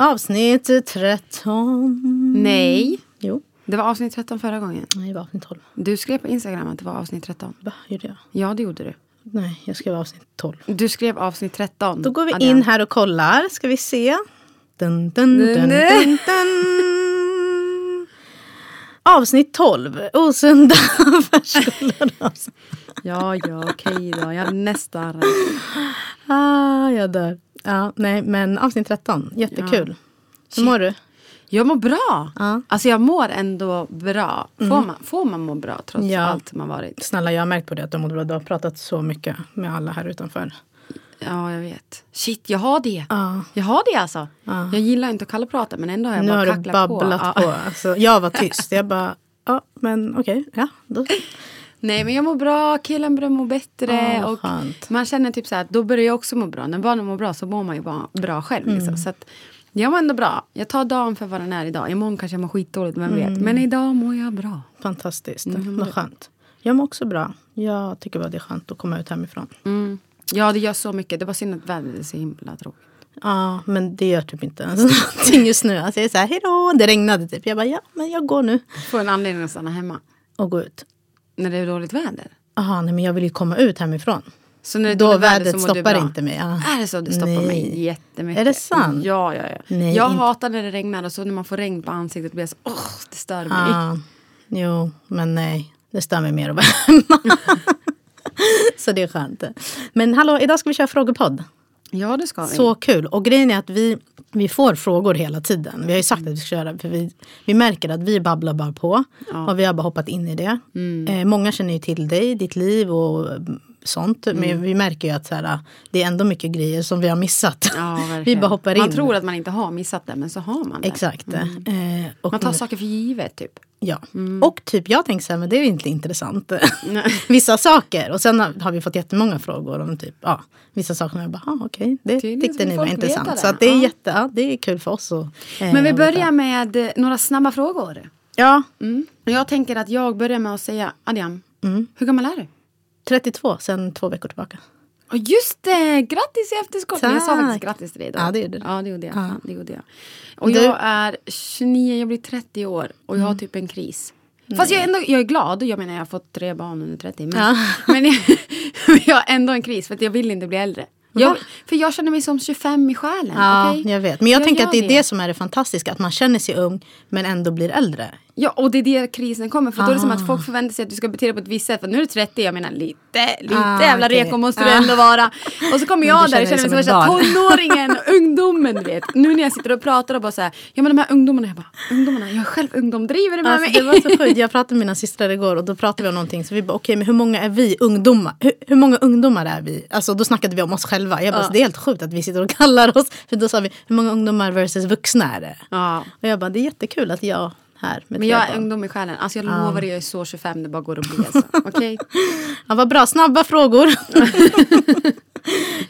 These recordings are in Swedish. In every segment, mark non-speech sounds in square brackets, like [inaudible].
Avsnitt 13. Nej, Jo, det var avsnitt 13 förra gången. nej, det var avsnitt 12. Du skrev på Instagram att det var avsnitt 13. Va, gjorde jag? Ja, det gjorde du. Nej, jag skrev avsnitt 12. Du skrev avsnitt 13. Då går vi Adrian. in här och kollar. Ska vi se. Dun, dun, dun, dun, dun. Avsnitt 12. Osunda [laughs] affärsskolor. Ja, ja, okej då. Jag hade nästan rätt. ah, jag dör. Ja, nej, men avsnitt 13. Jättekul. Hur mår du? Jag mår bra. Ja. Mm. Alltså jag mår ändå bra. Får, man, får man må bra trots Ja. allt har varit? Snälla, jag har märkt på det att du mår bra. Du har pratat så mycket med alla här utanför. Ja, jag vet. Shit, jag har det. Ja. Jag har det alltså. Jag gillar inte att kalla prata men ändå har jag Nu bara har du kacklat babblat på. på. Ja. Alltså, jag var tyst. Jag bara, ja, men okej. ja, då. Nej men jag mår bra, killen börjar må bättre. Åh, och skönt. man känner typ så här att då börjar jag också må bra. När barnen mår bra så mår man ju bra själv. Mm. Liksom. Så att jag mår ändå bra. Jag tar dagen för vad den är idag. Imorgon kanske jag mår skitdåligt, vem Mm. vet. Men idag mår jag bra. Fantastiskt. Mm, Vad skönt. Jag mår också bra. Jag tycker bara det är skönt att komma ut hemifrån. Mm. Ja det gör så mycket. Det var synd att vädret är så himla tråkigt. Ja, men det gör typ inte ens [laughs] någonting just nu. Alltså jag är så här, hejdå, det regnade typ. Jag bara, ja, men jag går nu Får en anledning att stanna hemma. och gå ut. När det är dåligt väder. Jaha, nej men jag vill ju komma ut hemifrån. Så när det är Då dåligt väder vädret så mår du stoppar bra. inte mig. Ja. Är det så? Det stoppar Nej. mig jättemycket. Är det sant? Ja, ja, ja. Nej, jag inte- hatar när det regnar och så när man får regn på ansiktet blir jag så, åh, det stör mig. Ja, jo, men nej. Det stör mig mer att vara hemma. [laughs] så det är skönt. Men hallå, idag ska vi köra frågepodd. Ja, det ska vi. Så kul. Och grejen är att vi, vi får frågor hela tiden. Vi har ju sagt att vi ska köra. För vi, vi märker att vi babblar bara på. Och vi har bara hoppat in i det. Mm. Eh, många känner ju till dig, ditt liv och mm, sånt. Mm. Men vi märker ju att så här, det är ändå mycket grejer som vi har missat. Ja, [laughs] vi bara hoppar in. Man tror att man inte har missat det, men så har man det. Exakt. Eh, och, Man tar saker för givet, typ. Ja. Mm. Och typ jag tänker så här, men det är ju inte intressant. [laughs] vissa saker. Och sen har, har vi fått jättemånga frågor om typ, ja, vissa saker. jag bara, ah, okej, det Tydligen tyckte ni var intressant. det. Så det är Ja. jätte, ja, det är kul för oss. Och, eh, Men vi börjar med eh, några snabba frågor. Ja, Mm. Jag tänker att jag börjar med att säga, Adrian, Mm. hur gammal är du? 32 sen två veckor tillbaka. Och just det! Grattis i efterskott! Jag sa faktiskt grattis till dig idag. Ja, det gjorde du. Ja, det gjorde jag. Ja. Det gjorde jag. Och Du- jag är 29, jag blir 30 år och jag har Mm. typ en kris. Fast jag är, ändå, jag är glad, jag menar jag har fått tre barn under 30. Men, Ja. [laughs] men jag, jag har ändå en kris för att jag vill inte bli äldre. Jag, för jag känner mig som 25 i själen. Ja, okej? jag vet. Men jag, tänker gör att det är det som är det fantastiska. Att man känner sig ung men ändå blir äldre. Ja, och det är där krisen kommer. För då är det som Ah. att folk förväntar sig att du ska bete dig på ett visst sätt. För nu är du 30, jag menar lite, lite Ah, jävla okej. reko måste Ah. du ändå vara. Och så kommer jag där och känner mig som värsta tonåringen och ungdomen vet. Nu när jag sitter och pratar och bara så här, ja men de här ungdomarna, jag bara, ungdomarna, jag är själv ungdom, driver du med Alltså, mig? det var så sjukt. Jag pratade med mina systrar igår och då pratade vi om någonting. Så vi bara, okej men hur många är vi ungdomar? Hur, hur många ungdomar är vi? Alltså då snackade vi om oss själva. Jag bara, så det är helt sjukt att vi sitter och kallar oss. För då sa vi, hur många ungdomar versus vuxna är det? Och jag bara, det är jättekul att jag här Men jag är barn. ungdom i själen. Alltså jag lovar dig, jag är så 25 det bara går att bli alltså. [laughs] Okej? Ja, vad bra, snabba frågor. [laughs]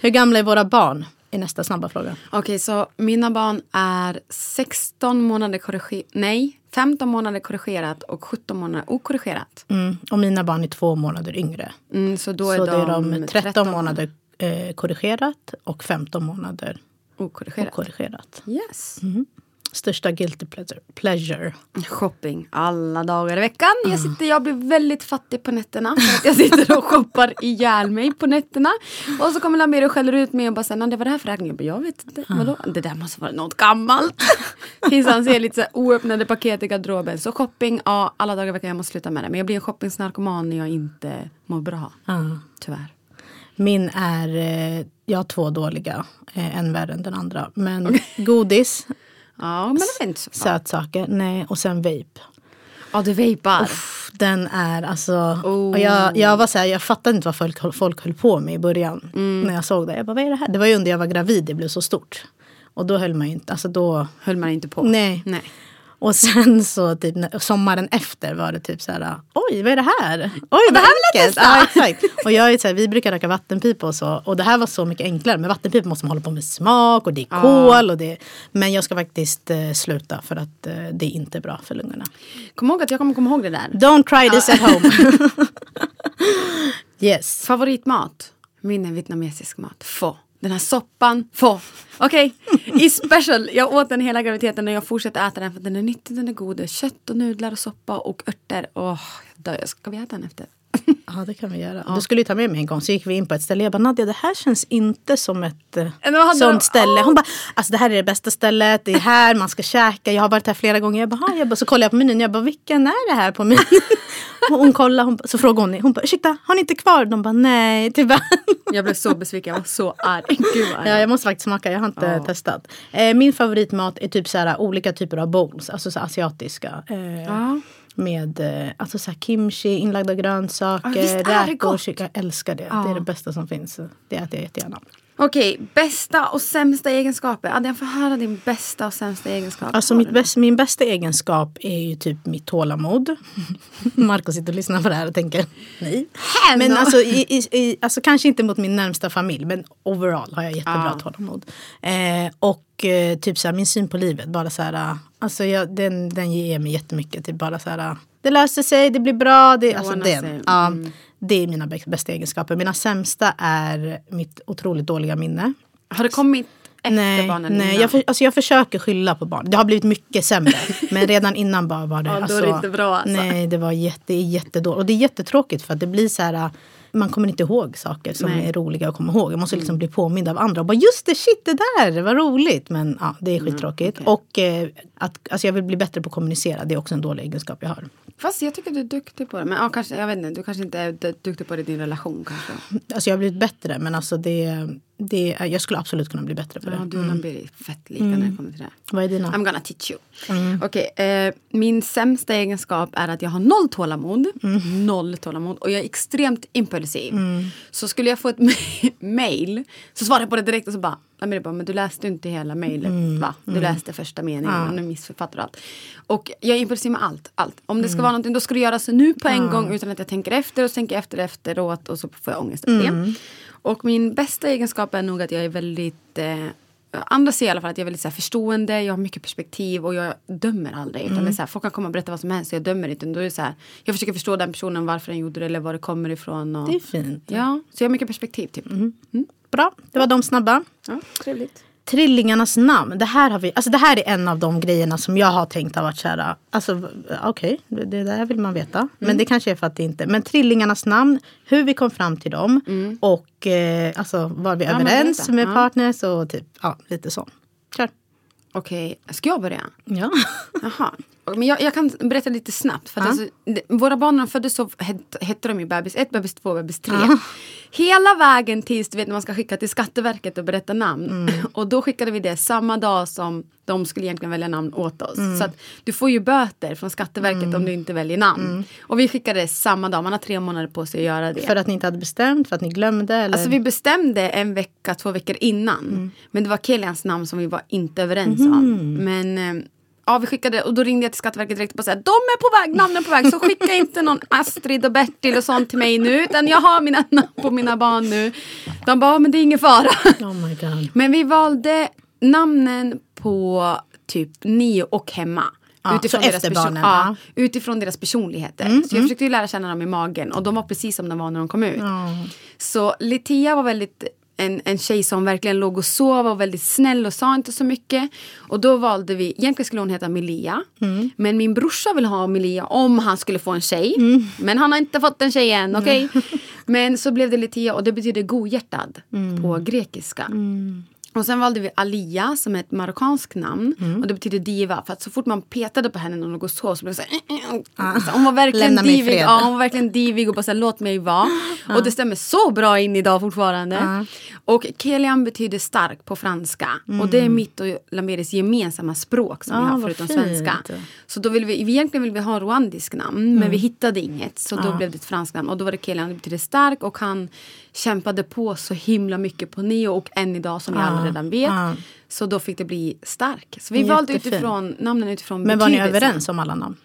hur gamla är våra barn? Är nästa snabba fråga. Okej, så mina barn är 16 månader korrigerat, nej, 15 månader korrigerat och 17 månader okorrigerat. Mm. Och mina barn är två månader yngre. Mm, så då är så de, är de 13, månader eh, korrigerat och 15 månader okorrigerat. okorrigerat. Yes. Största guilty pleasure. Shopping alla dagar i veckan. Jag, sitter, jag blir väldigt fattig på nätterna. För att jag sitter och shoppar ihjäl mig på nätterna. Och så kommer Lamir och skäller ut mig och bara säger, det var det här för räkning? Jag bara, jag vet inte. Vadå? Det där måste vara något gammalt. [laughs] Tills han ser lite så oöppnade paket i garderoben. Så shopping, ja alla dagar i veckan. Jag måste sluta med det. Men jag blir en shoppingsnarkoman när jag inte mår bra. Tyvärr. Min är, eh, jag har två dåliga, eh, en värre än den andra. Men godis, Ja, men det var inte så sötsaker, nej och sen vape. Ja, du vejpar. Uff, Den är alltså... Oh. Och jag, jag var så här, jag fattade inte vad folk, folk höll på med i början. Mm. När jag såg det. Jag bara, vad är det här? Det var ju under jag var gravid det blev så stort. Och då höll man ju inte, alltså då... Höll man inte på. Nej. Nej. Och sen så typ sommaren efter var det typ så här, oj vad är det här? Oj det här vill jag. Ja, exakt. Och jag är så här, vi brukar röka vattenpipa och så. Och det här var så mycket enklare. Med vattenpipa måste man hålla på med smak och det är kol. Och det, men jag ska faktiskt eh, sluta för att eh, det är inte bra för lungorna. Kom ihåg att jag kommer komma ihåg det där. Don't try this at home. [laughs] yes. Favoritmat? Min är vietnamesisk mat. Pho. Den här soppan, pho. Okej, i special. Jag åt den hela graviditeten och jag fortsätter äta den för den är nyttig, den är god. Det är Kött och nudlar och soppa och örter. Åh, jag dör. Ska vi äta den efter? [laughs] Ja det kan vi göra. Du skulle ju ta med mig en gång så gick vi in på ett ställe. Jag bara Nadja det här känns inte som ett eh, sånt de- ställe. Hon bara alltså det här är det bästa stället. Det är här man ska käka. Jag har varit här flera gånger. Jag bara, jag bara så kollar jag på menyn. Jag bara vilken är det här på menyn? [laughs] Hon kollar. Hon, så frågar hon. Hon bara ursäkta har ni inte kvar? De bara nej [laughs] tyvärr. Jag blev så besviken, jag var så arg. Gud arg. Ja, jag måste faktiskt smaka, jag har inte Ja. testat. Eh, min favoritmat är typ så här, olika typer av bowls, alltså så asiatiska. Eh, Ja. Med eh, alltså så kimchi, inlagda grönsaker, Ja, räkor. Jag älskar det. Ja. Det är det bästa som finns. Det äter jag jättegärna. Okej, bästa och sämsta egenskaper. Adrian, får höra din bästa och sämsta egenskap. Alltså mitt bäst, min bästa egenskap är ju typ mitt tålamod. [laughs] Marco sitter och lyssnar på det här och tänker nej. Men alltså, i, i, alltså kanske inte mot min närmsta familj men overall har jag jättebra Ja. tålamod. Eh, och eh, typ så här, min syn på livet, bara så här, alltså jag, den, den ger mig jättemycket. Typ bara så här, ah, det löser sig, det blir bra. Det, alltså den, sig. ja, Mm. det är mina bä- bästa egenskaper. Mina sämsta är mitt otroligt dåliga minne. Har det kommit efter Nej, barnen? nej innan? jag, för, alltså jag försöker skylla på barn. Det har blivit mycket sämre. [laughs] men redan innan bara var det... Ja, då är alltså, det inte bra, alltså. Nej, det var jätte, jättedåligt. Och det är jättetråkigt för att det blir så här... äh, Man kommer inte ihåg saker som Nej. Mm. är roliga att komma ihåg. Jag måste liksom bli påmind av andra. Och bara just det, shit det där, var roligt. Men ja, det är skittråkigt. okej. Och eh, att alltså jag vill bli bättre på att kommunicera. Det är också en dålig egenskap jag har. Fast jag tycker du är duktig på det. Men ja, kanske, jag vet inte, du kanske inte är duktig på det i din relation kanske. Alltså jag har blivit bättre men alltså det, det, jag skulle absolut kunna bli bättre på det. Ja, du Lamberi är fett lika när det kommer till det. Vad är dina? I'm gonna teach you. Okej, eh, min sämsta egenskap är att jag har noll tålamod. Noll tålamod. Och jag är extremt impulsiv. Så skulle jag få ett ma- [laughs] mail så svarar jag på det direkt och så bara, Lamberi bara, men du läste inte hela mailet va? Du läste första meningen och nu missförfattar allt. Och jag är impulsiv med allt. allt. Om det ska vara någonting då ska det göras nu på en gång utan att jag tänker efter och tänker efter efteråt och så får jag ångest över det. Och min bästa egenskap är nog att jag är väldigt eh, Andra säger i alla fall att jag är väldigt så här, förstående, jag har mycket perspektiv och jag dömer aldrig. Utan det är så här, folk kan komma och berätta vad som helst och jag dömer inte. Då är så här, jag försöker förstå den personen, varför den gjorde det eller var det kommer ifrån. Och, Det är fint. Ja, så jag har mycket perspektiv typ. Bra, det var de snabba. Ja, trevligt. Trillingarnas namn. Det här, har vi, alltså det här är en av de grejerna som jag har tänkt har varit så här. Alltså okej, det, det där vill man veta. Men det kanske är för att det inte. Men trillingarnas namn, hur vi kom fram till dem. Och eh, alltså var vi men överens med Ja. partners och typ ja, lite så. Kör. Okej, ska jag börja? Ja. Jaha. Men jag, jag kan berätta lite snabbt. För att Ja. alltså, våra barn när de föddes så hette, de ju bebis 1, bebis 2, bebis 3. Hela vägen tills du vet när man ska skicka till Skatteverket och berätta namn. Och då skickade vi det samma dag som de skulle egentligen välja namn åt oss. Så att du får ju böter från Skatteverket om du inte väljer namn. Och vi skickade det samma dag, man har tre månader på sig att göra det. För att ni inte hade bestämt, för att ni glömde? Eller? Alltså vi bestämde en vecka, två veckor innan. Mm. Men det var Kelians namn som vi var inte överens Mhm. om. Men eh, ja, vi skickade och då ringde jag till Skatteverket direkt och sa de är på väg, namnen är på väg. Så skicka inte någon Astrid och Bertil och sånt till mig nu. Utan jag har mina namn på mina barn nu. De bara, men det är ingen fara. Oh my god. Men vi valde namnen på typ nio och hemma. Ja, så efter perso- barnen, ja, utifrån deras personligheter. så jag försökte ju lära känna dem i magen och de var precis som de var när de kom ut. Så Litia var väldigt en, en tjej som verkligen låg och sov och var väldigt snäll och sa inte så mycket. Och då valde vi, egentligen skulle hon heta Melia. Men min brorsa vill ha Melia om han skulle få en tjej. Men han har inte fått en tjej än, okej? Men så blev det Litia och det betyder godhjärtad på grekiska. Och sen valde vi Alia som är ett marockanskt namn. Mm. Och det betyder diva. För att så fort man petade på henne när och sov så blev det så här, så Hon var verkligen divig. Ja, hon var verkligen divig och bara så här, låt mig vara. Och det stämmer så bra in idag fortfarande. Och Kelian betyder stark på franska. Och det är mitt och Lamberis gemensamma språk som vi Mm. Ah, har förutom fint. svenska. Så då vill vi, egentligen vill vi ha rwandisk namn men vi hittade inget. Så då blev det ett franskt namn. Och då var det Kelian, det betyder stark och han kämpade på så himla mycket på neo och än idag som ni alla redan vet. ah. Så då fick det bli stark. Så vi valde utifrån namnen utifrån Men var ni överens om alla namn?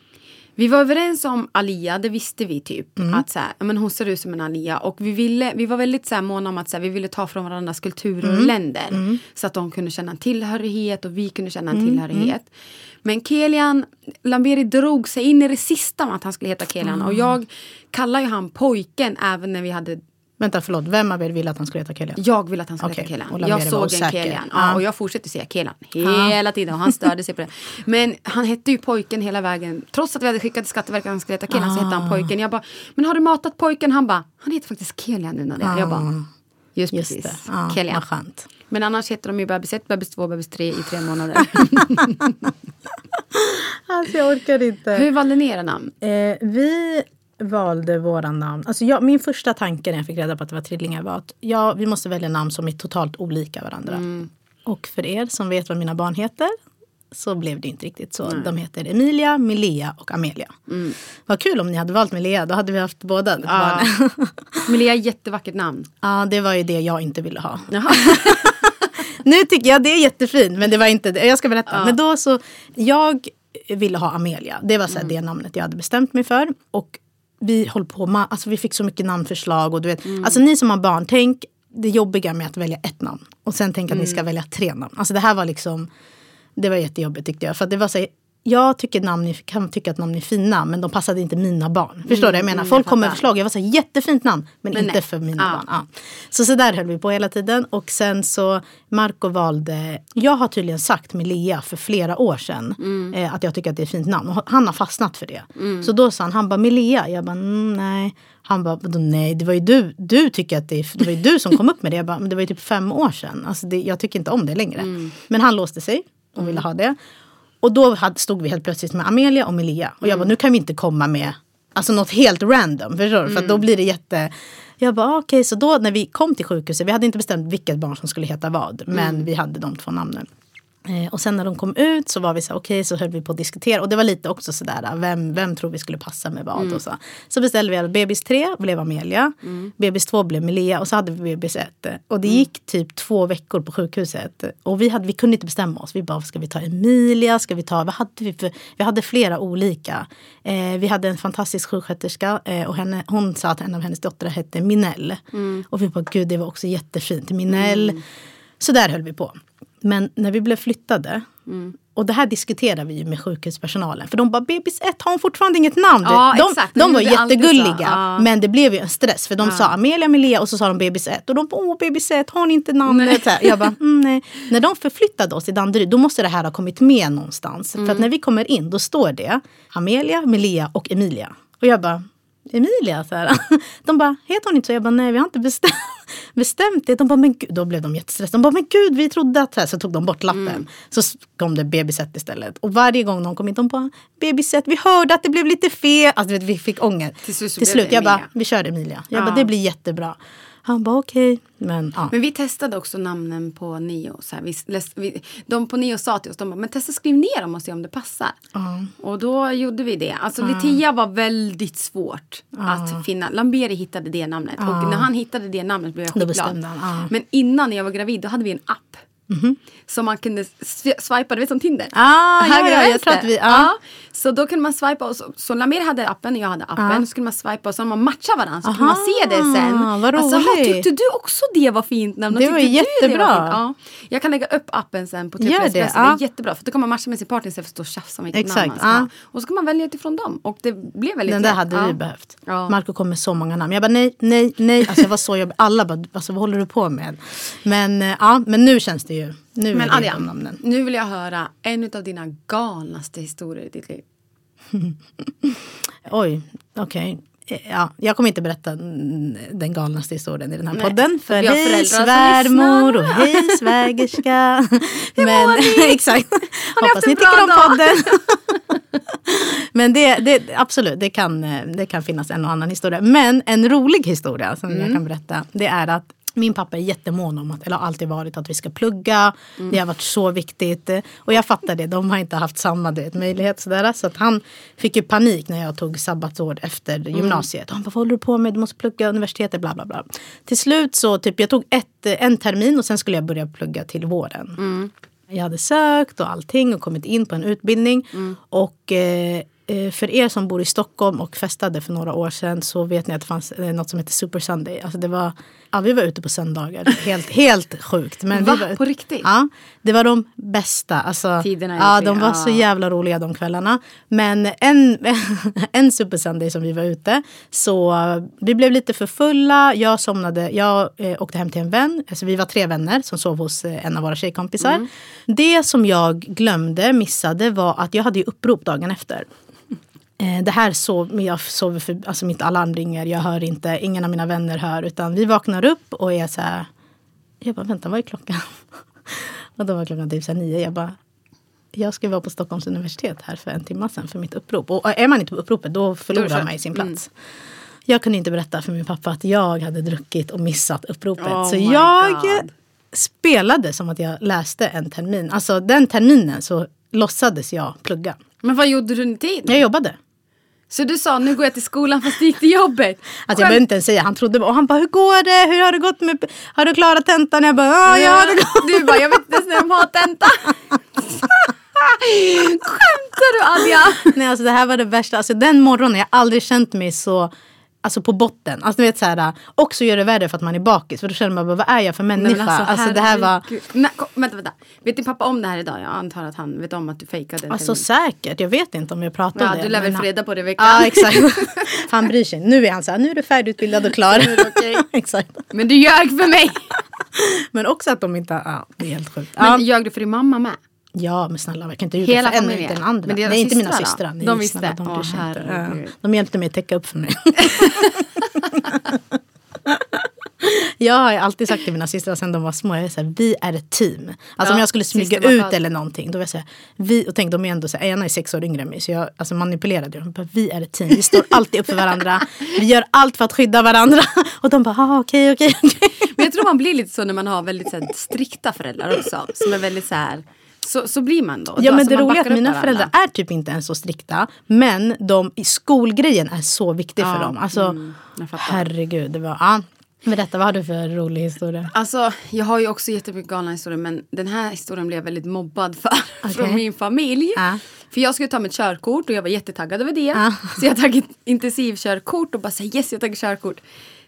Vi var överens om Alia, det visste vi typ. Mm. Att så här, men hon ser ut som en Alia. Och vi, ville, vi var väldigt så här, måna om att så här, vi ville ta från varandras kulturer Mm. och länder. Så att de kunde känna en tillhörighet och vi kunde känna Mm. en tillhörighet. Men Kelian, Lamberi drog sig in i det sista med att han skulle heta Kelian. Ah. Och jag kallar ju han pojken även när vi hade Vänta, förlåt. Vem av er ville att han skulle heta Kelian? jag ville att han skulle Okej, heta. Lameri Jag såg en. Kelan. Ja. Och jag fortsätter säga Kelan hela tiden. Och han störde sig på det. Men han hette ju pojken hela vägen. Trots att vi hade skickat till Skatteverket att han skulle heta Kelan så hette Ah. han pojken. Jag bara, men har du matat pojken? Han bara, han heter faktiskt Kelian nu. när Jag bara, just, Ah. Just precis. det. Ja, Kelian. Men annars heter de ju bebis 1, bebis 2, bebis 3 i tre månader. [laughs] Alltså jag orkar inte. Hur valde ni era namn? Eh, vi valde våra namn. Alltså jag, min första tanke när jag fick reda på att det var trillingar var att ja, vi måste välja namn som är totalt olika varandra. Och för er som vet vad mina barn heter så blev det inte riktigt så. De heter Emilia, Milea och Amelia. Vad kul om ni hade valt Milea, då hade vi haft båda barnen. [laughs] Melia, jättevackert namn. ja, det var ju det jag inte ville ha. [laughs] Nu tycker jag det är jättefint men det var inte det. Jag ska berätta. Men då så, jag ville ha Amelia. Det var så här, det namnet jag hade bestämt mig för. Och vi höll på, ma- alltså vi fick så mycket namnförslag. Och du vet, Alltså ni som har barn, tänk det jobbiga med att välja ett namn. Och sen tänk att ni ska välja tre namn. Alltså det här var liksom, det var jättejobbigt tyckte jag. För det var så jag tycker namn kan tycka att namn är fina men de passade inte mina barn. Förstår du? vad Jag menar, folk kom med förslag. Jag var så här, jättefint namn men, Men inte nej. för mina Ja. barn. Ja. Så, så där höll vi på hela tiden. Och sen så Marco valde, jag har tydligen sagt med Lea för flera år sedan Mm. eh, att jag tycker att det är ett fint namn. Och han har fastnat för det. Så då sa han, han bara Milea. Jag bara mm, nej. Han bara "Vadå, nej det var ju du, du tycker att det är, det var ju du som kom upp med det. Jag bara, men det var ju typ fem år sedan. Alltså det, jag tycker inte om det längre. Mm. Men han låste sig och ville ha det. Och då hade, stod vi helt plötsligt med Amelia och Melia. Och jag bara, nu kan vi inte komma med alltså något helt random. Förstår du? För att då blir det jätte... Jag bara, ah, okej, så då när vi kom till sjukhuset, vi hade inte bestämt vilket barn som skulle heta vad. Men vi hade de två namnen. Eh, och sen när de kom ut så var vi så här, okej så höll vi på att diskutera. Och det var lite också sådär, vem, vem tror vi skulle passa med vad och så. Så beställde vi att bebis 3 blev Amelia, bebis 2 blev Melia och så hade vi bebis 1. Och det gick typ två veckor på sjukhuset. Och vi, hade, vi kunde inte bestämma oss. Vi bara, ska vi ta Emilia? Ska vi ta, vad hade vi för, vi hade flera olika. Eh, vi hade en fantastisk sjuksköterska eh, och henne, hon sa att en av hennes döttrar hette Minell. Och vi bara, gud det var också jättefint. Minell. Så där höll vi på. Men när vi blev flyttade, och det här diskuterade vi med sjukhuspersonalen. För de bara, bebis 1 har hon fortfarande inget namn. Ja, de exakt. de De var jättegulliga. Ja. Men det blev ju en stress. För de sa Amelia, Amelia och så sa de bebis 1. Och de bara, åh bebis 1, har ni inte namnet? Här. Jag bara, mm, nej. När de förflyttade oss till Danderyd, då måste det här ha kommit med någonstans. För att när vi kommer in, då står det Amelia, Melia och Emilia. Och jag bara, Emilia? Så här. [laughs] De bara, heter hon inte så? Jag bara, nej vi har inte bestämt, [laughs] bestämt det. De bara, men gud. Då blev de jättestressade. De bara, men gud vi trodde att... Så, här, så tog de bort lappen. Så kom det bebiset istället. Och varje gång de kom in, de bara, bebiset, vi hörde att det blev lite fel. Alltså vi fick ånger. Till slut Till slut, jag bara, vi kör Emilia. Jag Ja. bara, det blir jättebra. Han bara, okej. Men ja. Men vi testade också namnen på Neo. Så här, vi, läs- vi, de på Neo sa till oss, de bara, men testa skriv ner dem och se om det passar. Och då gjorde vi det. Alltså Litia var väldigt svårt att finna. Lamberi hittade det namnet. Och när han hittade det namnet blev jag skitglad. Men innan jag var gravid då hade vi en app. Som man kunde swi- swipa, du vet som Tinder. Ah, ja, Höger ja, vänster. tror att vi- ja. Så då kunde man swipa. Och så, så Lameri hade appen och jag hade appen. Så kunde man swipa och så man matcha varandra. Så kunde man se det sen. Aha, vad Alltså, "Ha, roligt." tyckte du också det var fint namn? Det var jättebra. Det var? Ja. Jag kan lägga upp appen sen på Gör det, Espresso. Det ja. är jättebra. För då kan man matcha med sin partner istället för att stå och tjafsa om vilket Exakt, namn man ska ja. Och så kan man välja utifrån dem. Och det blev väldigt Den där hade ja. vi behövt. Ja. Marco kom med så många namn. Jag bara nej, nej, nej. Alltså jag var så jobbig. Alla bara, alltså, vad håller du på med? Men, eh, ja, men nu känns det ju. Nu Men namnen. nu vill jag höra en av dina galnaste historier i ditt liv. [laughs] Oj, okej. eh, ja, jag kommer inte berätta mm, den galnaste historien i den här Nej, podden. För vi har hej svärmor och hej svägerska. [laughs] Men [laughs] exakt. ni Hoppas haft en ni bra tycker om podden. Men det, det, absolut, det kan, eh, det kan finnas en och annan historia. Men en rolig historia som jag kan berätta. Det är att min pappa är jättemån om att, eller har alltid varit att vi ska plugga. Det har varit så viktigt. Och jag fattar det, de har inte haft samma vet, möjlighet. Sådär. Så att han fick ju panik när jag tog sabbatsår efter gymnasiet. Han bara, vad håller du på med? Du måste plugga universitetet, bla bla bla. Till slut så, typ jag tog ett, en termin och sen skulle jag börja plugga till våren. Jag hade sökt och allting och kommit in på en utbildning. Och eh, eh, för er som bor i Stockholm och festade för några år sedan så vet ni att det fanns eh, något som heter Super Sunday. Alltså det var, ja, vi var ute på söndagar. [laughs] Helt, helt sjukt. Men Va? var, På riktigt? Ja, det var de bästa. Alltså, Tiderna ja, de var så ja. jävla roliga de kvällarna. Men en, [laughs] en Super Sunday som vi var ute så vi blev lite för fulla. Jag somnade. Jag eh, åkte hem till en vän. Alltså, vi var tre vänner som sov hos eh, en av våra tjejkompisar. Mm. Det som jag glömde, missade var att jag hade upprop dagen efter. Eh, Det här sov, jag sover för, alltså mitt alarm ringer, jag hör inte, ingen av mina vänner hör. Utan vi vaknar upp och är så här, jag bara vänta vad är klockan? [laughs] och då var klockan typ så nio. Jag bara, jag ska vara på Stockholms universitet här för en timme sedan för mitt upprop. Och är man inte på uppropet då förlorar man ju sin plats. Jag kunde inte berätta för min pappa att jag hade druckit och missat uppropet. Oh så jag God. spelade som att jag läste en termin. Alltså den terminen så låtsades jag plugga. Men vad gjorde du under tiden? Jag jobbade. Så du sa nu går jag till skolan fast du gick till jobbet? Alltså jag behöver inte ens säga, han trodde bara, och han bara hur går det? Hur har det gått med, har du klarat tentan? Jag bara, ja jag har det gått. Du bara, jag vet inte ens när de har tenta. [laughs] Skämtar du Adja? Nej alltså det här var det värsta, alltså den morgonen, jag har aldrig känt mig så Alltså på botten. Alltså du vet så här, också gör det värre för att man är bakis. För då känner man bara, vad är jag för människa? alltså, det här var. Nej, kom, vänta, vänta. Vet din pappa om det här idag? Jag antar att han vet om att du fejkade alltså termin. säkert, jag vet inte om jag pratade om Ja, det. du lär väl men få reda på det i veckan. Ja exakt. [laughs] Han bryr sig. Nu är han så här, nu är du färdigutbildad och klar. [laughs] Exakt. Men du ljög för mig. [laughs] Men också att de inte, ja det är helt sjukt. Men Ja, ljög du för din mamma med? Ja men snälla jag kan inte ljuga Hela för en familjen? den andra. Men Nej inte mina systrar då? systrar. Nej, De visste? snälla, de, Åh, inte. de hjälpte mig att täcka upp för mig. [laughs] Jag har alltid sagt till mina systrar sen de var små, jag är så här, vi är ett team. Alltså Ja, om jag skulle smyga ut fast. eller någonting, då var jag så här, vi, och tänk de är ändå så här, ena är sex år yngre än mig, så jag alltså, manipulerade dem. Bara, Vi är ett team, vi står alltid upp för varandra, vi gör allt för att skydda varandra. [laughs] Och de bara, "Ah, okej, okej, okej. Men jag tror man blir lite så när man har väldigt så här, strikta föräldrar också. Som är väldigt så här. Så, så blir man då. Ja Då, men alltså, det roliga är att mina föräldrar är typ inte ens så strikta. Men de, skolgrejen är så viktig Ja, för dem. Alltså, mm, herregud. Det var, ja. Berätta, vad har du för rolig historia? Alltså jag har ju också jättemycket galna historier men den här historien blev jag väldigt mobbad för. [laughs] Okej. Från min familj. Ja. För jag skulle ta mitt körkort och jag var jättetaggad över det. Ja. Så jag tagit intensivkörkort och bara säga yes jag tagit körkort.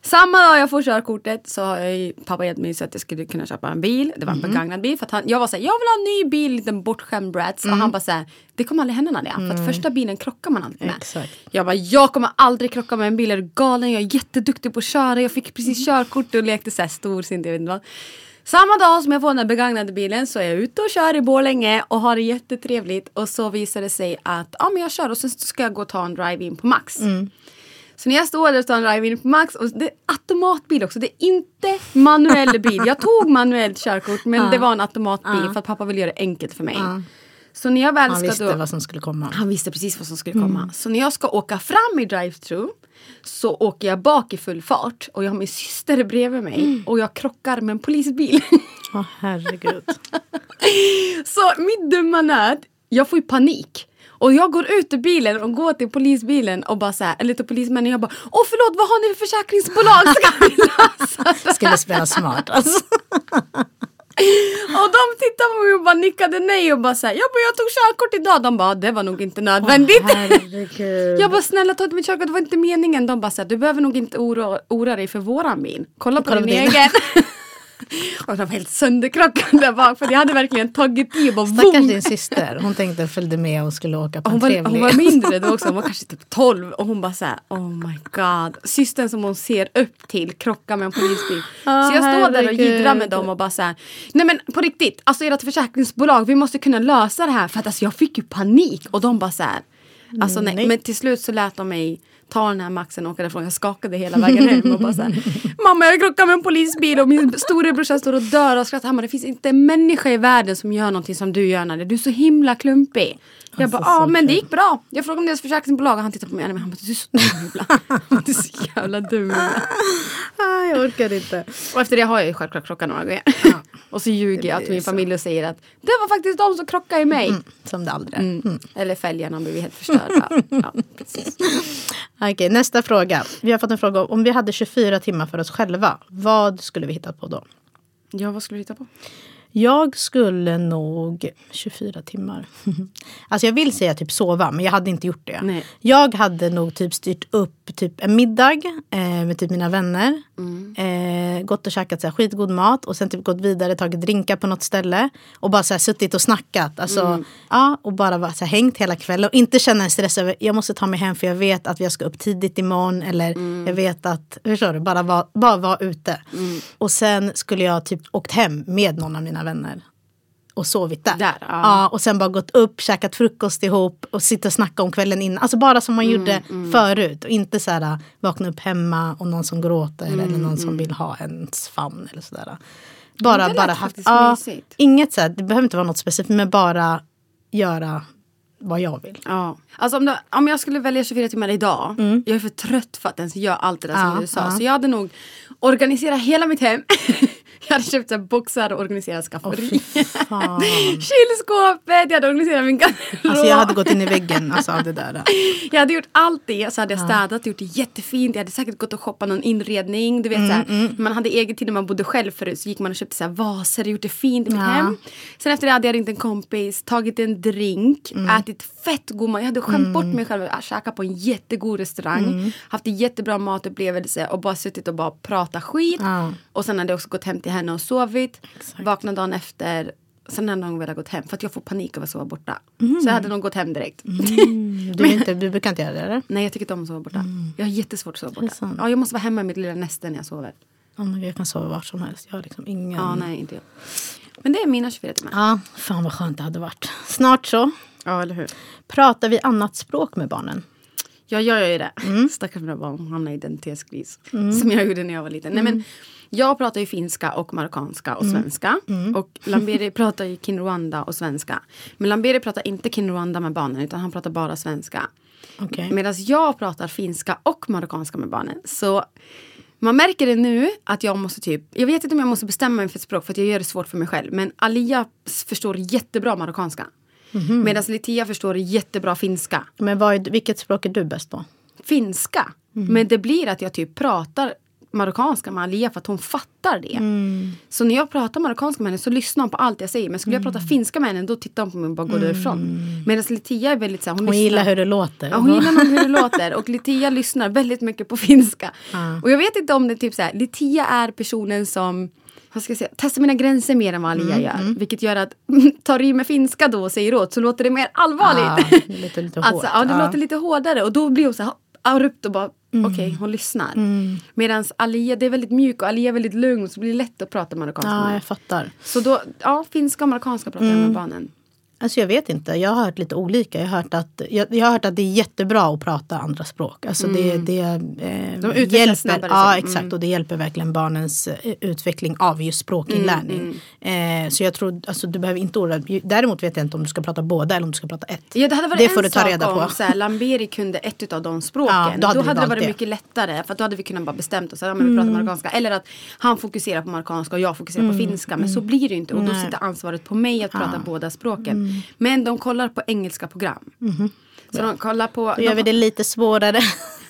Samma dag jag får körkortet så har jag pappa hjälpt mig så att jag skulle kunna köpa en bil. Det var Mhm. en begagnad bil. För han, jag var såhär, jag vill ha en ny bil, en liten bortskämd brats. Mm. Och han bara såhär, det kommer aldrig hända Nadia. För att första bilen krockar man alltid med. Exakt. Jag bara, jag kommer aldrig krocka med en bil. Är du galen? Jag är jätteduktig på att köra. Jag fick precis körkort och lekte såhär storsint. Jag vet inte vad. Samma dag som jag får den här begagnade bilen så är jag ute och kör i Borlänge och har det jättetrevligt. Och så visar det sig att ja, men jag kör och sen ska jag gå och ta en drive-in på Max. Så när jag står där och tar en drive-in på Max och det är automatbil också. Det är inte manuell [laughs] bil. Jag tog manuellt körkort men det var en automatbil för att pappa vill göra det enkelt för mig. Så när jag väl Han visste då... vad som skulle komma. Han visste precis vad som skulle komma. Så när jag ska åka fram i drive-thru så åker jag bak i full fart och jag har min syster bredvid mig och jag krockar med en polisbil. Åh herregud. [laughs] så mitt dumma nöt, jag får ju panik. Och jag går ut ur bilen och går till polisbilen och bara såhär, eller till polismännen och jag bara Åh förlåt vad har ni för försäkringsbolag? Ska vi [laughs] lösa det? Skulle spela smart. Alltså. [laughs] Och de tittade på mig och bara nickade nej och bara såhär, jag bara jag tog körkort idag. De bara det var nog inte nödvändigt. Herregud. [laughs] Jag bara snälla ta inte mitt körkort, det var inte meningen. De bara såhär, du behöver nog inte oroa, oroa dig för våran bil. Kolla på Kolla din din. egen. Och de var helt sönderkrockade där bak för jag hade verkligen tagit i och Stackars din syster. Hon tänkte följde med och skulle åka på Hon en var, trevlig... hon var mindre då också, hon var kanske typ 12 och hon bara såhär oh my god. Systern som hon ser upp till krockar med en polisbil. Ah, så jag står där och jiddrar med dem och bara såhär nej men på riktigt, alltså ert försäkringsbolag vi måste kunna lösa det här för att alltså jag fick ju panik och de bara såhär Alltså nej. Nej. men till slut så lät de mig tar den här maxen och åker därifrån. Jag skakade hela vägen hem och bara så här, Mamma jag krockade med en polisbil och min storebrorsa står och dör och skrattar. Han bara, det finns inte en människa i världen som gör någonting som du gör när du är så himla klumpig. Jag Alltså, bara, ja så men det gick bra. Jag frågade om deras försäkringsbolag och han tittade på mig och han bara, du är så dum ibland. Du är så jävla dum. Ah, jag orkar inte. Och efter det har jag ju självklart krockat några gånger. och så ljuger jag till min familj och säger att det var faktiskt de som krockade i mig. Som det aldrig är. Mm. Eller fälgarna blev helt förstörda. [laughs] ja, precis. Okej, nästa fråga. Vi har fått en fråga om vi hade 24 timmar för oss själva. Vad skulle vi hitta på då? ja, vad skulle vi hitta på? Jag skulle nog... 24 timmar. [laughs] Alltså jag vill säga typ sova, men jag hade inte gjort det. Nej. Jag hade nog typ styrt upp typ en middag eh, med typ mina vänner. Eh, gått och käkat så här, skitgod mat och sen typ gått vidare, tagit drinkar på något ställe. Och bara så här, suttit och snackat. Alltså, ja, och bara var, så här, hängt hela kvällen. Och inte känna en stress över jag måste ta mig hem för jag vet att jag ska upp tidigt imorgon. Eller jag vet att, förstår du, bara vara bara vara ute. Och sen skulle jag typ åkt hem med någon av mina vänner och sovit där. Där, ja. ja. och sen bara gått upp, käkat frukost ihop och sitta och snacka om kvällen innan. Alltså bara som man gjorde förut. Och inte så här äh, vakna upp hemma och någon som gråter eller någon som vill ha ens famn eller sådär. Bara, bara faktiskt ja. Inget så här, det behöver inte vara något specifikt men bara göra vad jag vill. Ja. Alltså om, det, om jag skulle välja 24 timmar idag. Jag är för trött för att ens göra allt det där som Ja, du sa. ja. Så jag hade nog organiserat hela mitt hem. [laughs] jag hade köpt så här boxar och organiserat skafferi. fan. [laughs] Kylskåpet, jag hade organiserat min garderob. Alltså jag hade gått in i väggen alltså, av det där. Jag hade gjort allt det, så hade jag städat, gjort det jättefint. Jag hade säkert gått och shoppat någon inredning. Du vet, Mm, så här, Man hade egen tid när man bodde själv förut. Så gick man och köpte så här, vaser och gjort det fint i mitt Ja. hem. Sen efter det hade jag ringt en kompis, tagit en drink, Mm. ätit fett god mat. Jag hade skämt bort mig själv att käka på en jättegod restaurang. Mm. Haft en jättebra matupplevelse och bara suttit och bara pratat skit. Ja. Och sen hade jag också gått hem till henne och sovit. Exakt. Vaknat dagen efter. Sen hade nog velat gått hem för att jag får panik av att sova borta. Mm. Så jag hade nog gått hem direkt. [laughs] Du, är inte, du brukar inte göra det eller? Nej jag tycker inte om att sova borta. Jag har jättesvårt att sova Mm. borta. Ja, jag måste vara hemma i mitt lilla näste när jag sover. Jag kan sova vart som helst. Jag har liksom ingen... Ja, nej inte jag. Men det är mina 24 timmar. Ja, fan vad skönt det hade varit. Snart så. Ja, eller hur? Pratar vi annat språk med barnen? Ja, jag gör ju det. Mm. [laughs] Stackars mina barn hamnar i identitetskris. Som jag gjorde när jag var liten. Nej, men jag pratar ju finska och marockanska Mm. och svenska. Och Lamberi [laughs] pratar ju kinrwanda och svenska. Men Lamberi pratar inte kinrwanda med barnen utan han pratar bara svenska. Okej. Medan jag pratar finska och marockanska med barnen. Så man märker det nu att jag måste typ, jag vet inte om jag måste bestämma mig för ett språk för att jag gör det svårt för mig själv. Men Alia förstår jättebra marockanska. Mhm. Medan Litia förstår jättebra finska. Men vad är, vilket språk är du bäst på? Finska. Mm. Men det blir att jag typ pratar marockanska med Alia för att hon fattar det. Mm. Så när jag pratar marockanska med henne så lyssnar hon på allt jag säger. Men skulle jag prata Mm. finska med henne då tittar hon på mig och bara går därifrån. Medan Litia är väldigt så här, hon, Hon gillar hur det låter. Ja, hon gillar hur det låter och Litia lyssnar väldigt mycket på finska. Ja. Och jag vet inte om det är typ så här, Litia är personen som vad ska jag säga, testar mina gränser mer än vad Mm, Alia gör. Vilket gör att [laughs] tar du i med finska då och säger åt så låter det mer allvarligt. Ja, det låter lite hårt. [laughs] alltså, ja, det Ja. låter lite hårdare och då blir hon så här abrupt och bara Mm. okej, hon lyssnar. Medan Alia, det är väldigt mjuk och Alia är väldigt lugn så det blir lätt att prata marockanska Ja, med. jag fattar. Så då, ja, finska och marockanska pratar Mm. jag med barnen. Alltså jag vet inte, jag har hört lite olika. Jag har hört att, jag, jag har hört att det är jättebra att prata andra språk. Alltså det, det eh, De utvecklas hjälper, snabbare Ja, så. exakt. Och det hjälper verkligen barnens eh, utveckling av just språkinlärning. Eh, så jag tror, alltså du behöver inte oroa. Däremot vet jag inte om du ska prata båda eller om du ska prata ett. Ja, det hade varit Det en får du ta sak reda om på. Så här, Lamberi kunde ett av de språken. Ja, då då hade hade, vi det varit det. mycket lättare. För att då hade vi kunnat bara bestämt oss. Men vi Mm. pratar marockanska. Eller att han fokuserar på marockanska och jag fokuserar på finska. Men så blir det ju inte. Och då sitter ansvaret på mig att prata båda språken. Men de kollar på engelska program. Så de kollar på, Då gör vi de, det lite svårare.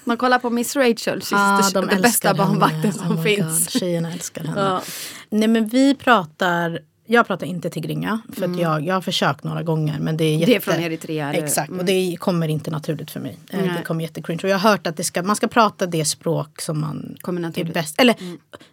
de kollar på Miss Rachel. She's Ja, the, de the bästa barnvakten Oh som my finns. God, tjejerna älskar henne. Ja. Nej men vi pratar, jag pratar inte tigringa. För att jag, jag har försökt några gånger men det är jätte... Mm. Det är från Eritrea? Exakt och det kommer inte naturligt för mig. Eh, Nej. Det kommer jättecringe. Och jag har hört att det ska, man ska prata det språk som man Kommer är naturligt. bäst. Eller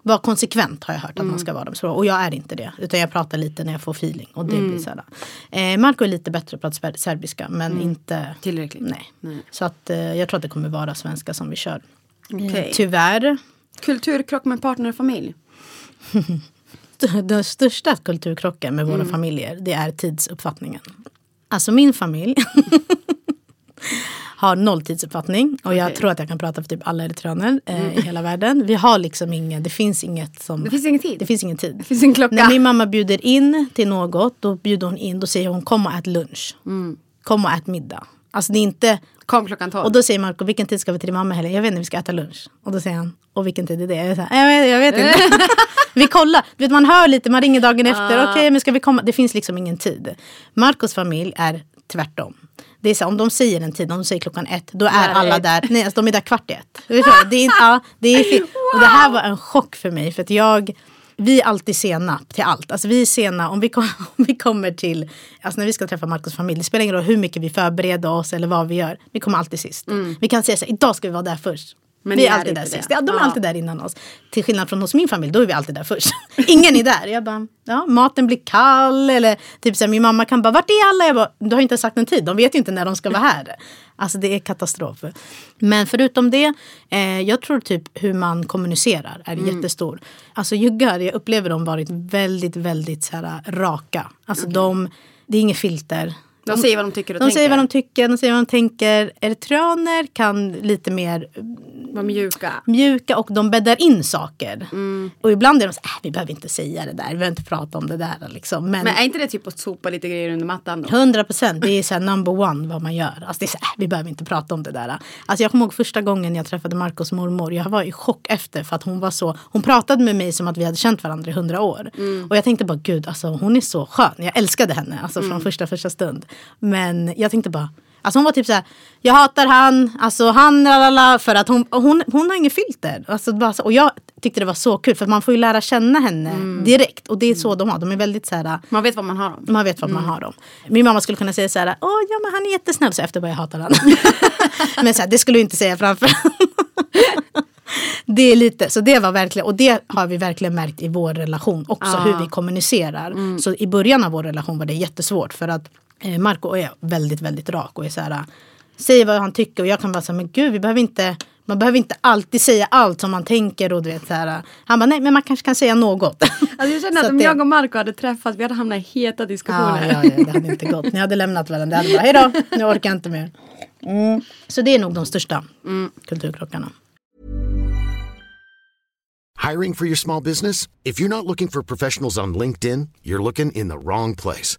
vara konsekvent har jag hört att man ska vara. De språk. Och jag är inte det. Utan jag pratar lite när jag får feeling. Och det blir sådär. Eh, Marco är lite bättre på att prata serbiska men inte Tillräckligt. Nej. Nej. Så att, eh, jag tror att det kommer vara svenska som vi kör. Eh, Okej. tyvärr. Kulturkrock med partner och familj. [laughs] Den största kulturkrocken med våra Mm. familjer, det är tidsuppfattningen. Alltså min familj [laughs] har noll tidsuppfattning och jag Okej. tror att jag kan prata för typ alla eritreaner eh, i hela världen. Vi har liksom ingen, det finns inget som... Det finns ingen tid. Det finns ingen tid. Det finns en klocka. När min mamma bjuder in till något, då bjuder hon in, då säger hon kom och ät lunch. Mm. Kom och ät middag. Alltså det är inte... Kom klockan tolv. Och då säger Marco, vilken tid ska vi till din mamma helgen? Jag vet inte, vi ska äta lunch. Och då säger han, och vilken tid är det? Jag, är här, jag, vet, jag vet inte. [laughs] vi kollar, du vet, man hör lite, man ringer dagen efter. Okej, men ska vi komma? Det finns liksom ingen tid. Marcos familj är tvärtom. Det är så, om de säger en tid, om de säger klockan ett, då är det alla där. Nej, alltså, de är där kvart i ett. Det är, ja, det är. [laughs] Och det här var en chock för mig. För att jag, vi är alltid sena till allt. Alltså vi är sena om vi, kom, [laughs] om vi kommer till, alltså när vi ska träffa Marcos familj. Det spelar ingen roll hur mycket vi förbereder oss eller vad vi gör. Vi kommer alltid sist. Vi kan säga så här, idag ska vi vara där först. Men vi är alltid där sist. Ja, de är Ja. alltid där innan oss. Till skillnad från hos min familj, då är vi alltid där först. [laughs] Ingen är där. Jag bara, ja, maten blir kall. Eller typ så här, min mamma kan bara, vart är alla? Jag bara, du har inte sagt en tid. De vet ju inte när de ska vara här. [laughs] Alltså det är katastrof. Men förutom det, eh, jag tror typ hur man kommunicerar är jättestor. Alltså juggar, jag upplever dem varit väldigt, väldigt så här, raka. Alltså de, det är inget filter. De säger vad de tycker och De tänker. säger vad de tycker, de säger vad de tänker. Eritreaner kan lite mer Var mjuka. mjuka och de bäddar in saker. Och ibland är de så äh, vi behöver inte säga det där, vi behöver inte prata om det där. Liksom. Men, Men är inte det typ att sopa lite grejer under mattan? 100 procent, det är så här number one vad man gör. Alltså det är så här, äh, vi behöver inte prata om det där. Alltså jag kommer ihåg första gången jag träffade Marcos mormor. Jag var i chock efter för att hon var så, hon pratade med mig som att vi hade känt varandra i hundra år. Och jag tänkte bara, gud alltså hon är så skön. Jag älskade henne alltså från första första stund. Men jag tänkte bara, Alltså hon var typ så här, jag hatar han, alltså han, lalala, för att hon, hon, hon har inget filter. Alltså bara så, och jag tyckte det var så kul för man får ju lära känna henne direkt. Och det är så de har, de är väldigt så här, Man vet vad man har dem. man vet vad man har dem. Min mamma skulle kunna säga så här, åh ja men han är jättesnäll, så efter bara jag hatar han. [laughs] men så här, det skulle du inte säga framför [laughs] Det är lite, så det var verkligen, och det har vi verkligen märkt i vår relation också, hur vi kommunicerar. Så i början av vår relation var det jättesvårt för att Marco är väldigt, väldigt rak och är så här, säger vad han tycker och jag kan vara så här, men gud vi behöver inte man behöver inte alltid säga allt som man tänker och du vet så här. Han bara, nej men man kanske kan säga något. [laughs] Alltså jag känner Så att om det- jag och Marco hade träffats, vi hade hamnat i heta Ja, diskussioner. ja, ja, det hade inte gått. Ni hade lämnat varandra. Det hade bara, hej då, nu orkar jag inte mer. Mm. Så det är nog de största kulturkrockarna. Hiring for your small business? If you're not looking for professionals on LinkedIn, you're looking in the wrong place.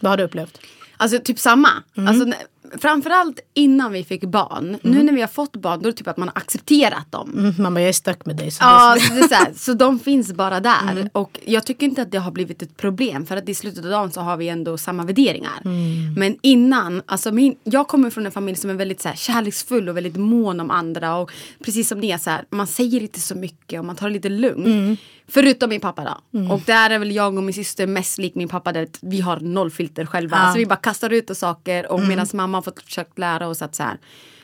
Vad har du upplevt? Alltså typ samma. Mm. Alltså, framförallt innan vi fick barn. Nu när vi har fått barn då är det typ att man har accepterat dem. Mm, mamma, jag är stuck med dig. Så Ja, så, så, här, så de finns bara där. Mm. Och jag tycker inte att det har blivit ett problem. För att i slutet av dagen så har vi ändå samma värderingar. Mm. Men innan, alltså min, jag kommer från en familj som är väldigt så här, kärleksfull och väldigt mån om andra. Och precis som ni är så här, man säger inte så mycket och man tar det lite lugnt. Mm. Förutom min pappa då. Och där är väl jag och min syster mest lik min pappa. Där vi har noll filter själva. Så vi bara kastar ut och saker. Och medan mamma har fått försökt lära oss att så här.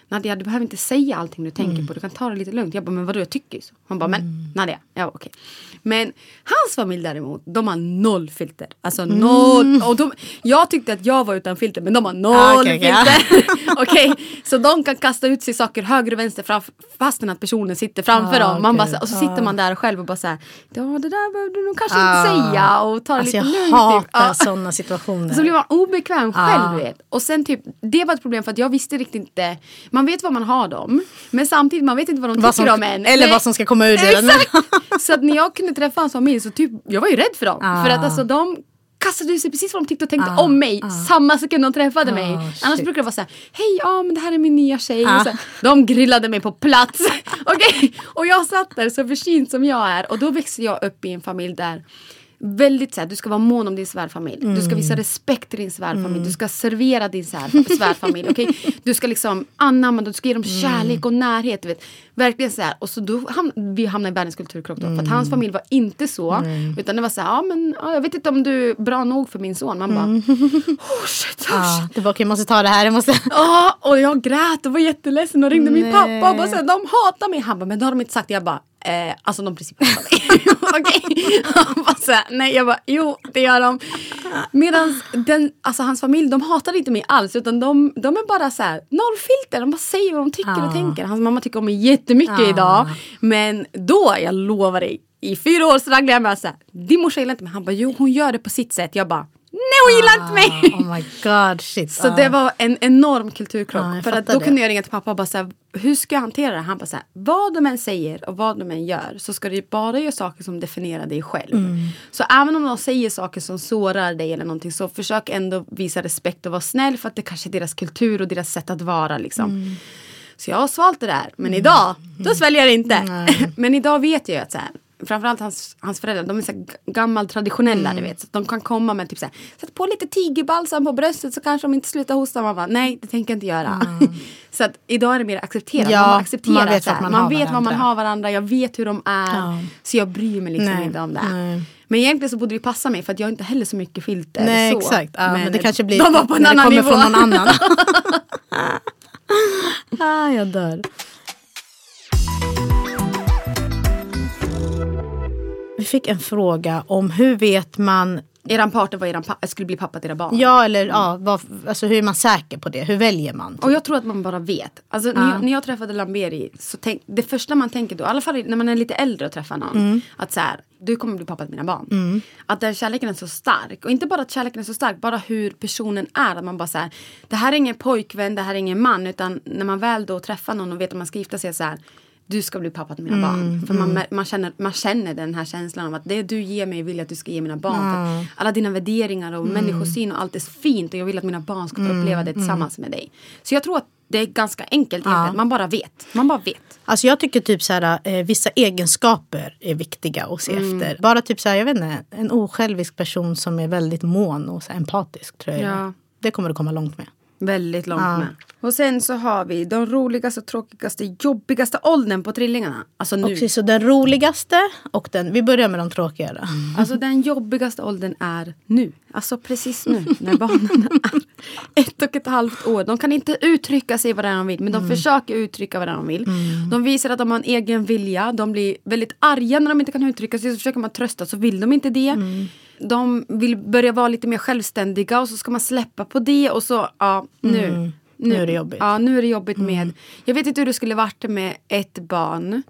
Nadia du behöver inte säga allting du tänker på. Du kan ta det lite lugnt. Jag bara men vadå jag tycker ju så. Han bara men Nadia. Ja okej. Men hans familj däremot. De har noll filter. Alltså noll. Och de, jag tyckte att jag var utan filter. Men de har noll Ah, okej. filter. [laughs] [laughs] Okej. Så de kan kasta ut sig saker höger och vänster framf- fastän att personen sitter framför Ah, dem. Man bara, okej. så- och så sitter man där själv och bara så här. Ja det där behöver du nog kanske Ah. inte säga. Och ta det alltså jag lite lugnt. hatar typ. Ja. sådana situationer. [laughs] Så blir man obekväm själv Ah. vet. Och sen typ, det var ett problem för att jag visste riktigt inte. Man vet vad man har dem. Men samtidigt man vet inte vad de Vad tycker som- om en. eller Nej. vad som ska komma ur det. Exakt! Så att när jag kunde träffa hans familj så typ, jag var ju rädd för dem. Ah. För att alltså de kastade sig precis vad de tyckte och tänkte om mig samma sekund de träffade mig. Ah, Annars shit. brukar det vara så här, hej ja men det här är min nya tjej. Ah. Och så, de grillade mig på plats. [laughs] Okej, Och jag satt där så försynt som jag är och då växte jag upp i en familj där Väldigt så här, du ska vara mån om din svärfamilj. Du Mm. ska visa respekt till din svärfamilj. Du ska servera din svär, svärfamilj. okej? Du ska liksom anamma dem, du ska ge dem Mm. kärlek och närhet. Du vet. Verkligen så här. Och så då ham vi hamnade i världens kulturkrock då. För att Mm. hans familj var inte så. Utan det var så här, ja men ja, jag vet inte om du är bra nog för min son. Man bara, oh shit, oh Ja, det var okej, jag måste ta det här. Jag måste... Ja, och jag grät och var jätteledsen och ringde min Nej. pappa och bara såhär, de hatar mig. Han bara, men det har de inte sagt. Jag bara, eh, alltså de princip hatar mig. [laughs] Okej. Nej jag bara, jo det gör de. Medan den, alltså hans familj, de hatar inte mig alls utan de, de är bara så här noll filter. De bara säger vad de tycker och Ah. tänker. Hans mamma tycker om mig jättemycket Ah. idag. Men då, jag lovar dig, i fyra år så jag med såhär, din morsa gillar inte mig. Han bara, jo hon gör det på sitt sätt. Jag bara, nej hon gillar inte mig. Oh my god, shit. Så Ah. det var en enorm kulturkrock. Jag för att då det. kunde jag ringa till pappa och bara säga hur ska jag hantera det? Han bara såhär, vad de än säger och vad de än gör så ska du bara göra saker som definierar dig själv. Mm. Så även om de säger saker som sårar dig eller någonting så försök ändå visa respekt och vara snäll för att det kanske är deras kultur och deras sätt att vara liksom. Mm. Så jag har svalt det där. Men idag, då sväljer jag det inte. [laughs] Men idag vet jag ju att så här, Framförallt hans, hans föräldrar, de är så gammal traditionella Mm. du vet. Så de kan komma med typ så här, sätt på lite tigerbalsam på bröstet så kanske de inte slutar hosta. Man bara, nej det tänker jag inte göra. [laughs] så att idag är det mer accepterat. Ja, man accepterar man vet man man vet vad man har varandra, jag vet hur de är. Ja. Så jag bryr mig liksom Nej, inte om det. nej. Men egentligen så borde det passa mig för att jag inte heller så mycket filter. Nej så. exakt, ja, men, det kanske blir de var på en när det annan kommer nivå. från någon annan. [laughs] [laughs] ah, jag dör. Fick en fråga om hur vet man, Eran partner var eran pa- skulle bli pappa till era barn. ja eller ja, vad, alltså hur är man säker på det? Hur väljer man? Och jag tror att man bara vet. Alltså, när, jag, när jag träffade Lamberi, så tänk, det första man tänker då, i alla fall när man är lite äldre och träffar någon, Mm. att så här, du kommer bli pappa till mina barn. Att den kärleken är så stark. Och inte bara att kärleken är så stark, bara hur personen är. Att man bara så här, det här är ingen pojkvän, det här är ingen man. Utan när man väl då träffar någon och vet att man ska gifta sig så här, du ska bli pappa till mina Mm, barn. För man, man, känner, man känner den här känslan av att det du ger mig vill jag att du ska ge mina barn. Att alla dina värderingar och människosyn och allt är fint och jag vill att mina barn ska få Mm, uppleva det tillsammans med dig. Så jag tror att det är ganska enkelt egentligen. Man bara vet. Man bara vet. Alltså jag tycker typ så här, eh, vissa egenskaper är viktiga att se efter. Bara typ så här, jag vet inte, en osjälvisk person som är väldigt mån och så empatisk tror jag. Ja. Det kommer du komma långt med. Väldigt långt Ja. med. Och sen så har vi de roligaste, tråkigaste, jobbigaste åldern på trillingarna. Alltså nu. Okej, så den roligaste och den, vi börjar med de tråkigare. Alltså den jobbigaste åldern är nu. Alltså precis nu när barnen är [laughs] ett och ett halvt år. De kan inte uttrycka sig vad det är de vill men de försöker uttrycka vad det är de vill. De visar att de har en egen vilja. De blir väldigt arga när de inte kan uttrycka sig. Så försöker man trösta så vill de inte det. De vill börja vara lite mer självständiga och så ska man släppa på det och så ja nu. Nu är det jobbigt. Ja, nu är det jobbigt med... Jag vet inte hur det skulle varit med ett barn.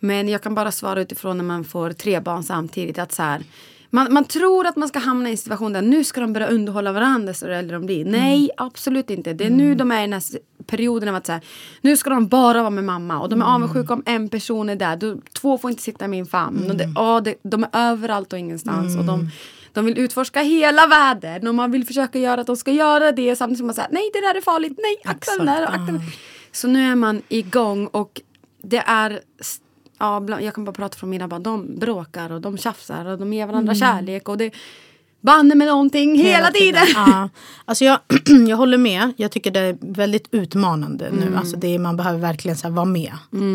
Men jag kan bara svara utifrån när man får tre barn samtidigt. Att så här, man, man tror att man ska hamna i en situation där nu ska de börja underhålla varandra desto äldre de blir. Nej, absolut inte. Det är nu de är i den här perioden av att så här, nu ska de bara vara med mamma. Och de är avundsjuka om en person är där. Du, två får inte sitta i min famn. Och det, ja, det, de är överallt och ingenstans. Och de, de vill utforska hela världen och man vill försöka göra att de ska göra det samtidigt som man säger nej det där är farligt, nej akta den där. Akta den. Så nu är man igång och det är Ja, jag kan bara prata från mina barn. De bråkar och de tjafsar och de ger varandra kärlek. Och det banne med någonting hela, tiden. Ja. Alltså jag, [clears throat] jag håller med. Jag tycker det är väldigt utmanande Mm. nu. Alltså det är, man behöver verkligen så vara med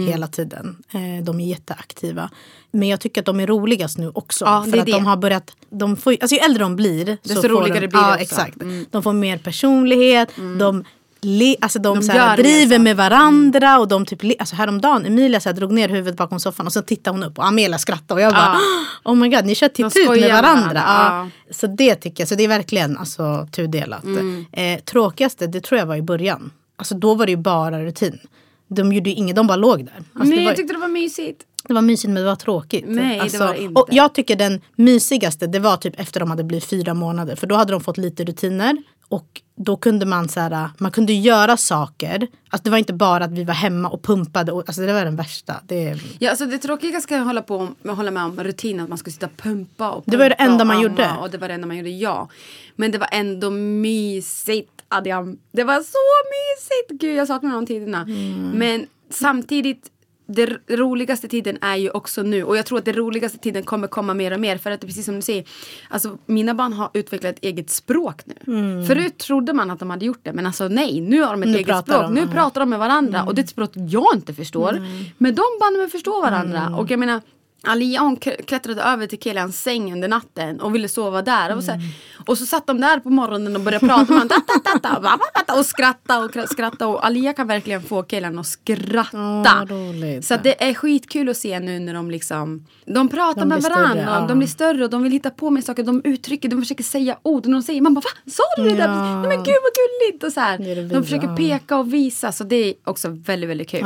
hela tiden. Eh, de är jätteaktiva. Men jag tycker att de är roligast nu också. Ja, för att det. de har börjat, de får, alltså ju äldre de blir. Desto roligare de, blir det ja, också. Mm. Exakt. De får mer personlighet. De Le, alltså de, De så här, mer driver med varandra och de typ, le- alltså häromdagen Emilia så här, drog ner huvudet bakom soffan och så tittade hon upp och Amelia skrattade och jag bara [gasps] oh my god ni kör titt ut med varandra. Ja. Så det tycker jag, så det är verkligen alltså, tudelat. Mm. Eh, tråkigaste det tror jag var i början. Alltså då var det ju bara rutin. De gjorde ju inget, de bara låg där. Alltså, Nej, det, jag tyckte det var mysigt. det var mysigt men det var tråkigt. Nej, det alltså, var det inte. Och jag tycker den mysigaste det var typ efter de hade blivit fyra månader. För då hade de fått lite rutiner. Och då kunde man så här, man kunde göra saker. Alltså det var inte bara att vi var hemma och pumpade. Och, alltså det var den värsta. Det, Ja, alltså det tråkiga ska jag hålla, på med, hålla med om rutinen att man skulle sitta och pumpa och Det var det pumpa enda man gjorde. Och det var det enda man gjorde, ja. Men det var ändå mysigt, Adiam. Det var så mysigt! Gud, jag saknar de tiderna. Mm. Men samtidigt, det roligaste tiden är ju också nu. Och jag tror att det roligaste tiden kommer komma mer och mer. För att det är precis som du säger, alltså mina barn har utvecklat ett eget språk nu. Förut trodde man att de hade gjort det, men alltså nej, nu har de ett Mm. Nu eget språk. nu pratar de med varandra och det är ett språk jag inte förstår. Men de banne mig förstår varandra. Mm. Och jag menar Alia hon k- klättrade över till killens säng under natten och ville sova där. Och så, här, Mm. och så satt de där på morgonen och började prata med honom. Ta, ta, ta, ta, va, va, va, och skratta och kra- skratta. Och Alia kan verkligen få killen att skratta. Roligt. så att det är skitkul att se nu när de liksom De pratar De med varandra. större, ja. De blir större och de vill hitta på med saker. De uttrycker, de försöker säga ord. Och de säger, man bara va? Sa du det där? Ja. Nej men gud vad gulligt! Och så här. Det är det de försöker ja. peka och visa. Så det är också väldigt, väldigt kul.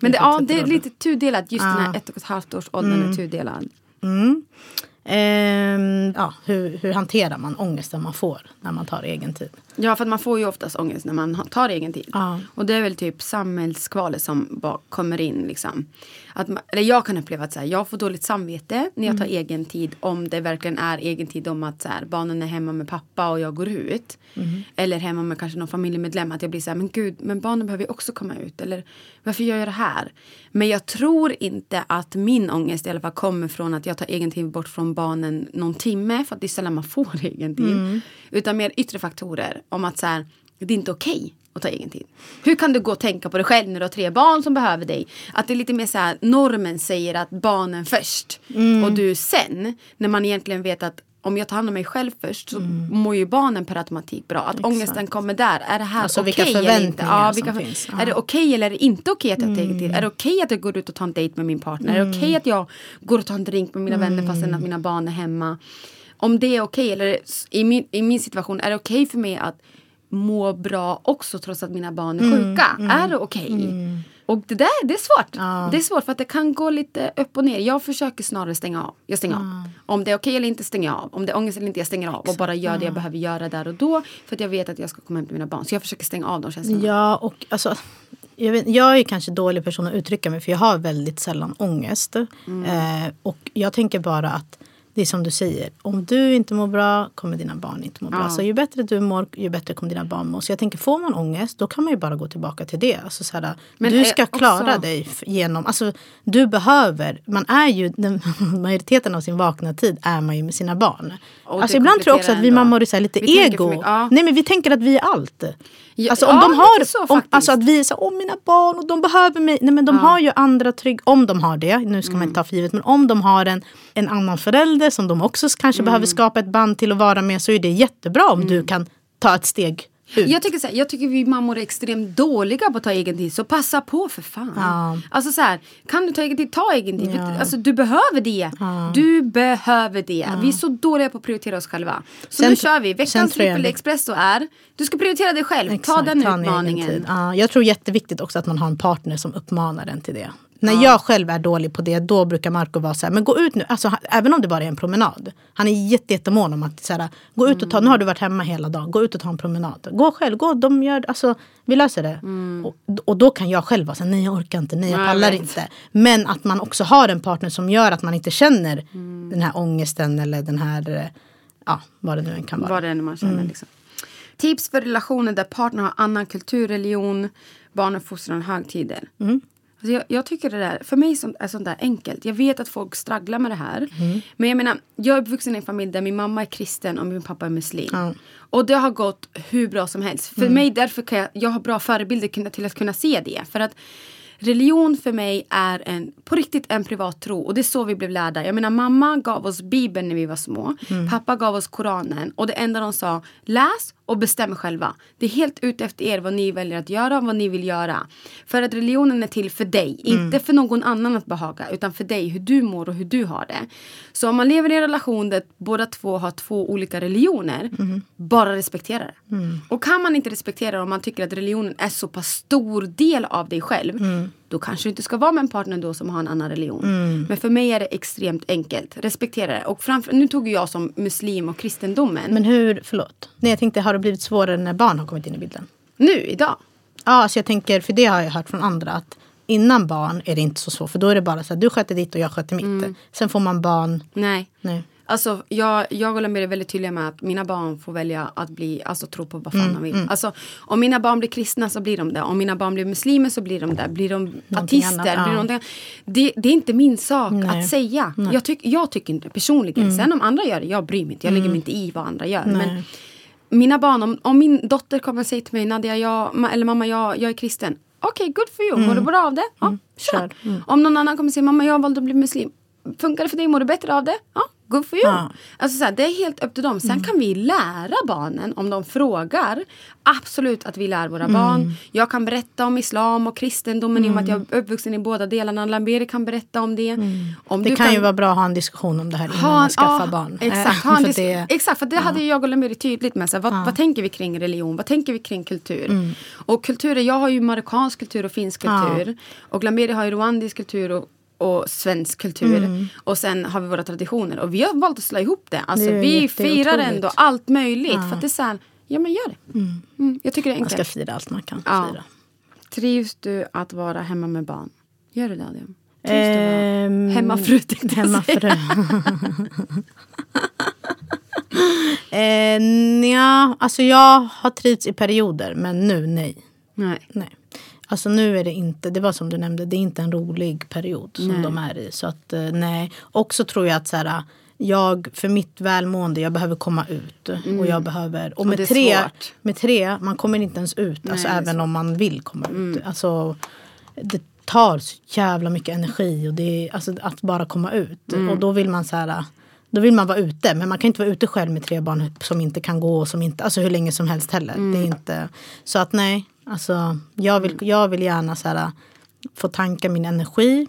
Men det, ja, det är lite tudelat. Just den här ett och ett halvt års åldern är tudelad. Mm. Ehm, ja, hur, hur hanterar man ångesten man får när man tar egen tid? Ja, för man får ju oftast ångest när man tar egen tid. Ja. Och det är väl typ samhällskvalet som bara kommer in. Liksom. Att man, eller jag kan uppleva att så här, jag får dåligt samvete när jag tar egen tid. Om det verkligen är egen tid om att så här, barnen är hemma med pappa och jag går ut. Eller hemma med kanske någon familjemedlem. Att jag blir så här, men gud, men barnen behöver ju också komma ut. Eller varför gör jag det här? Men jag tror inte att min ångest i alla fall kommer från att jag tar egen tid bort från barnen någon timme. För att det är sällan man får [laughs] egen tid. Utan mer yttre faktorer. Om att så här, det är inte okej att ta egen tid. Hur kan du gå och tänka på dig själv när du har tre barn som behöver dig? Att det är lite mer så här, normen säger att barnen först Mm. och du sen. När man egentligen vet att om jag tar hand om mig själv först så Mm. mår ju barnen per automatik bra. Att ångesten kommer där. Är det här Alltså, okej vilka eller inte? Ja, som vilka, finns. Ja. Är det okej eller är det inte okej att jag tar Mm. tid? Är det okej att jag går ut och tar en dejt med min partner? Är det okej att jag går och tar en drink med mina vänner fastän Mm. att mina barn är hemma? Om det är okej, eller i min, i min situation, är det okej för mig att må bra också trots att mina barn är Mm, sjuka? Är det okej? Och det där, det är svårt. Ja. Det är svårt för att det kan gå lite upp och ner. Jag försöker snarare stänga av. Jag stänger av. Om det är okej eller inte stänger jag av. Om det är ångest eller inte, jag stänger av. Och bara gör det jag behöver göra där och då. För att jag vet att jag ska komma hem till mina barn. Så jag försöker stänga av de känslorna. Ja, och alltså, jag, vet, jag är kanske dålig person att uttrycka mig för jag har väldigt sällan ångest. Eh, och jag tänker bara att det är som du säger, om du inte mår bra kommer dina barn inte må bra. Ja. Så ju bättre du mår, ju bättre kommer dina barn må. Så jag tänker, får man ångest, då kan man ju bara gå tillbaka till det. Alltså, så här, Men du ska klara också- dig genom, alltså du behöver, man är ju, den, [laughs] majoriteten av sin vakna tid är man ju med sina barn. Och Alltså ibland tror jag också att vi mammor är lite Vi ego. mycket, ja. Nej men vi tänker att vi är allt. Ja, Alltså om ja, de har, så om, alltså att vi är så åh mina barn och de behöver mig. Nej men de har ju andra trygg, om de har det, nu ska man Mm. inte ta för givet, men om de har en, en annan förälder som de också kanske behöver Mm. skapa ett band till att vara med så är det jättebra om du kan ta ett steg ut. Jag tycker, så här, jag tycker vi mammor är extremt dåliga på att ta egen tid. Så passa på för fan. Ja. Alltså så här, kan du ta egen tid, ta egen tid. Ja. För, alltså, du behöver det. Du behöver det. Vi är så dåliga på att prioritera oss själva. Så Sen- nu kör vi. Veckans trippel det- expresso är, du ska prioritera dig själv. ta Exakt, den ta en egen utmaningen. Ja, jag tror jätteviktigt också att man har en partner som uppmanar en till det. När jag själv är dålig på det, då brukar Marco vara så här, men gå ut nu, alltså, han- även om det bara är en promenad. Han är jätte, jättemån om att så här, gå ut och ta, nu har du varit hemma hela dagen, gå ut och ta en promenad. Gå själv, gå, de gör, alltså, vi löser det. Och, och då kan jag själv vara så här, nej jag orkar inte, nej jag Mm. Nej, pallar vet. inte. Men att man också har en partner som gör att man inte känner den här ångesten eller den här, ja vad det nu än kan vara. Vad det än man känner. Mm. Liksom. Tips för relationer där partnern har annan kultur, religion, barnuppfostran, högtider. Mm. Alltså jag, jag tycker det där, för mig som, är sånt där enkelt. Jag vet att folk stragglar med det här. Mm. Men jag menar, jag är uppvuxen i en familj där min mamma är kristen och min pappa är muslim. Ja. Och det har gått hur bra som helst. För mig därför kan jag, jag har bra förebilder till att kunna se det. För att religion för mig är en, på riktigt en privat tro. Och det är så vi blev lärda. Jag menar mamma gav oss bibeln när vi var små. Pappa gav oss koranen. Och det enda de sa, läs och bestäm själva. Det är helt ute efter er vad ni väljer att göra och vad ni vill göra. För att religionen är till för dig. Inte för någon annan att behaga. Utan för dig, hur du mår och hur du har det. Så om man lever i en relation där båda två har två olika religioner. Bara respektera det. Och kan man inte respektera det om man tycker att religionen är så pass stor del av dig själv. Då kanske du inte ska vara med en partner då som har en annan religion. Mm. Men för mig är det extremt enkelt. Respektera det. Och framför, nu tog jag som muslim och kristendomen. Men hur, förlåt. Nej, jag tänkte, har det blivit svårare när barn har kommit in i bilden? nu, idag. Ja, alltså jag tänker, för det har jag hört från andra att innan barn är det inte så svårt. För då är det bara så här, du sköter ditt och jag sköter mitt. Mm. Sen får man barn. Nej. Nej. Alltså, jag, jag och Lamir är väldigt tydliga med att mina barn får välja att bli, alltså tro på vad fan de vill. Alltså, om mina barn blir kristna så blir de det. Om mina barn blir muslimer så blir de det. Blir de ateister, annat, ja. blir de någonting det, det är inte min sak Nej. att säga. Jag, tyck, jag tycker inte personligen. Sen om andra gör det, jag bryr mig inte. Jag lägger mig inte i vad andra gör. Men mina barn, om, om min dotter kommer och säger till mig Nadia, jag, eller mamma jag, jag är kristen. Okej, good for you. Mår du bra av det? Ja, kör. Kör. Om någon annan kommer och säger mamma jag valde att bli muslim. Funkar det för dig? Mår du bättre av det? Ja, good for you. Ja. Alltså så här, det är helt upp till dem. Sen kan vi lära barnen om de frågar. Absolut att vi lär våra barn. Jag kan berätta om islam och kristendomen i och med att jag är uppvuxen i båda delarna. Lamberi kan berätta om det. Om Det du kan, ju vara bra att ha en diskussion om det här innan ha man skaffar ja, barn. Exakt, Eh, ha en för det, exakt, för det hade ju jag och Lamiri tydligt med. Så här, vad, vad tänker vi kring religion? Vad tänker vi kring kultur? Mm. Och kulturer, jag har ju marockansk kultur och finsk kultur. Och Lamiri har ju rwandisk kultur och, och svensk kultur. Mm. Och sen har vi våra traditioner. Och vi har valt att slå ihop det. Alltså, Det vi firar otroligt. ändå allt möjligt. För att det är så här, ja men gör det. Mm. Jag tycker det är man ska enkelt. fira allt man kan Ja. fira. Trivs du att vara hemma med barn? Gör du det Adrian? Trivs du att vara Ehm, hemmafru tänkte. Hemmafru. [laughs] eh, nja, alltså jag har trivts i perioder men nu nej. Nej. nej. Alltså nu är det inte, det var som du nämnde, det är inte en rolig period som Nej. de är i. Så att eh, nej. Också tror jag att så här, jag för mitt välmående, jag behöver komma ut. Och jag behöver, och med Mm. tre, svårt. med tre, man kommer inte ens ut. alltså det är även om man vill komma ut. Alltså, det tar så jävla mycket energi och det alltså, att bara komma ut. Och då vill man så här då vill man vara ute, men man kan inte vara ute själv med tre barn som inte kan gå och som inte, alltså hur länge som helst heller. Det är inte, så att nej, alltså jag vill, jag vill gärna så här, få tanka min energi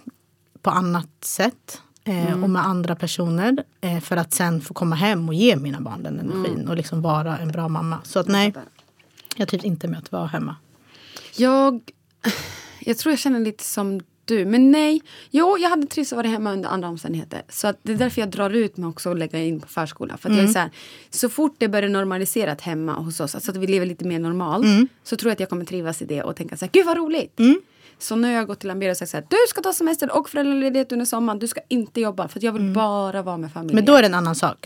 på annat sätt. Eh, Och med andra personer. Eh, för att sen få komma hem och ge mina barn den energin. Och liksom vara en bra mamma. Så att nej, jag trivs inte med att vara hemma. Jag, jag tror jag känner lite som du. Men nej, jo jag hade trivts att vara hemma under andra omständigheter. Så att det är därför jag drar ut mig också och lägger in på förskola. För att jag är så, här, så fort det börjar normaliserat hemma hos oss, alltså att vi lever lite mer normalt. Så tror jag att jag kommer trivas i det och tänka så här, gud vad roligt. Så nu har jag gått till Ambera och sagt så här, du ska ta semester och föräldraledighet under sommaren. Du ska inte jobba för att jag vill bara vara med familjen. Men då är det en annan sak.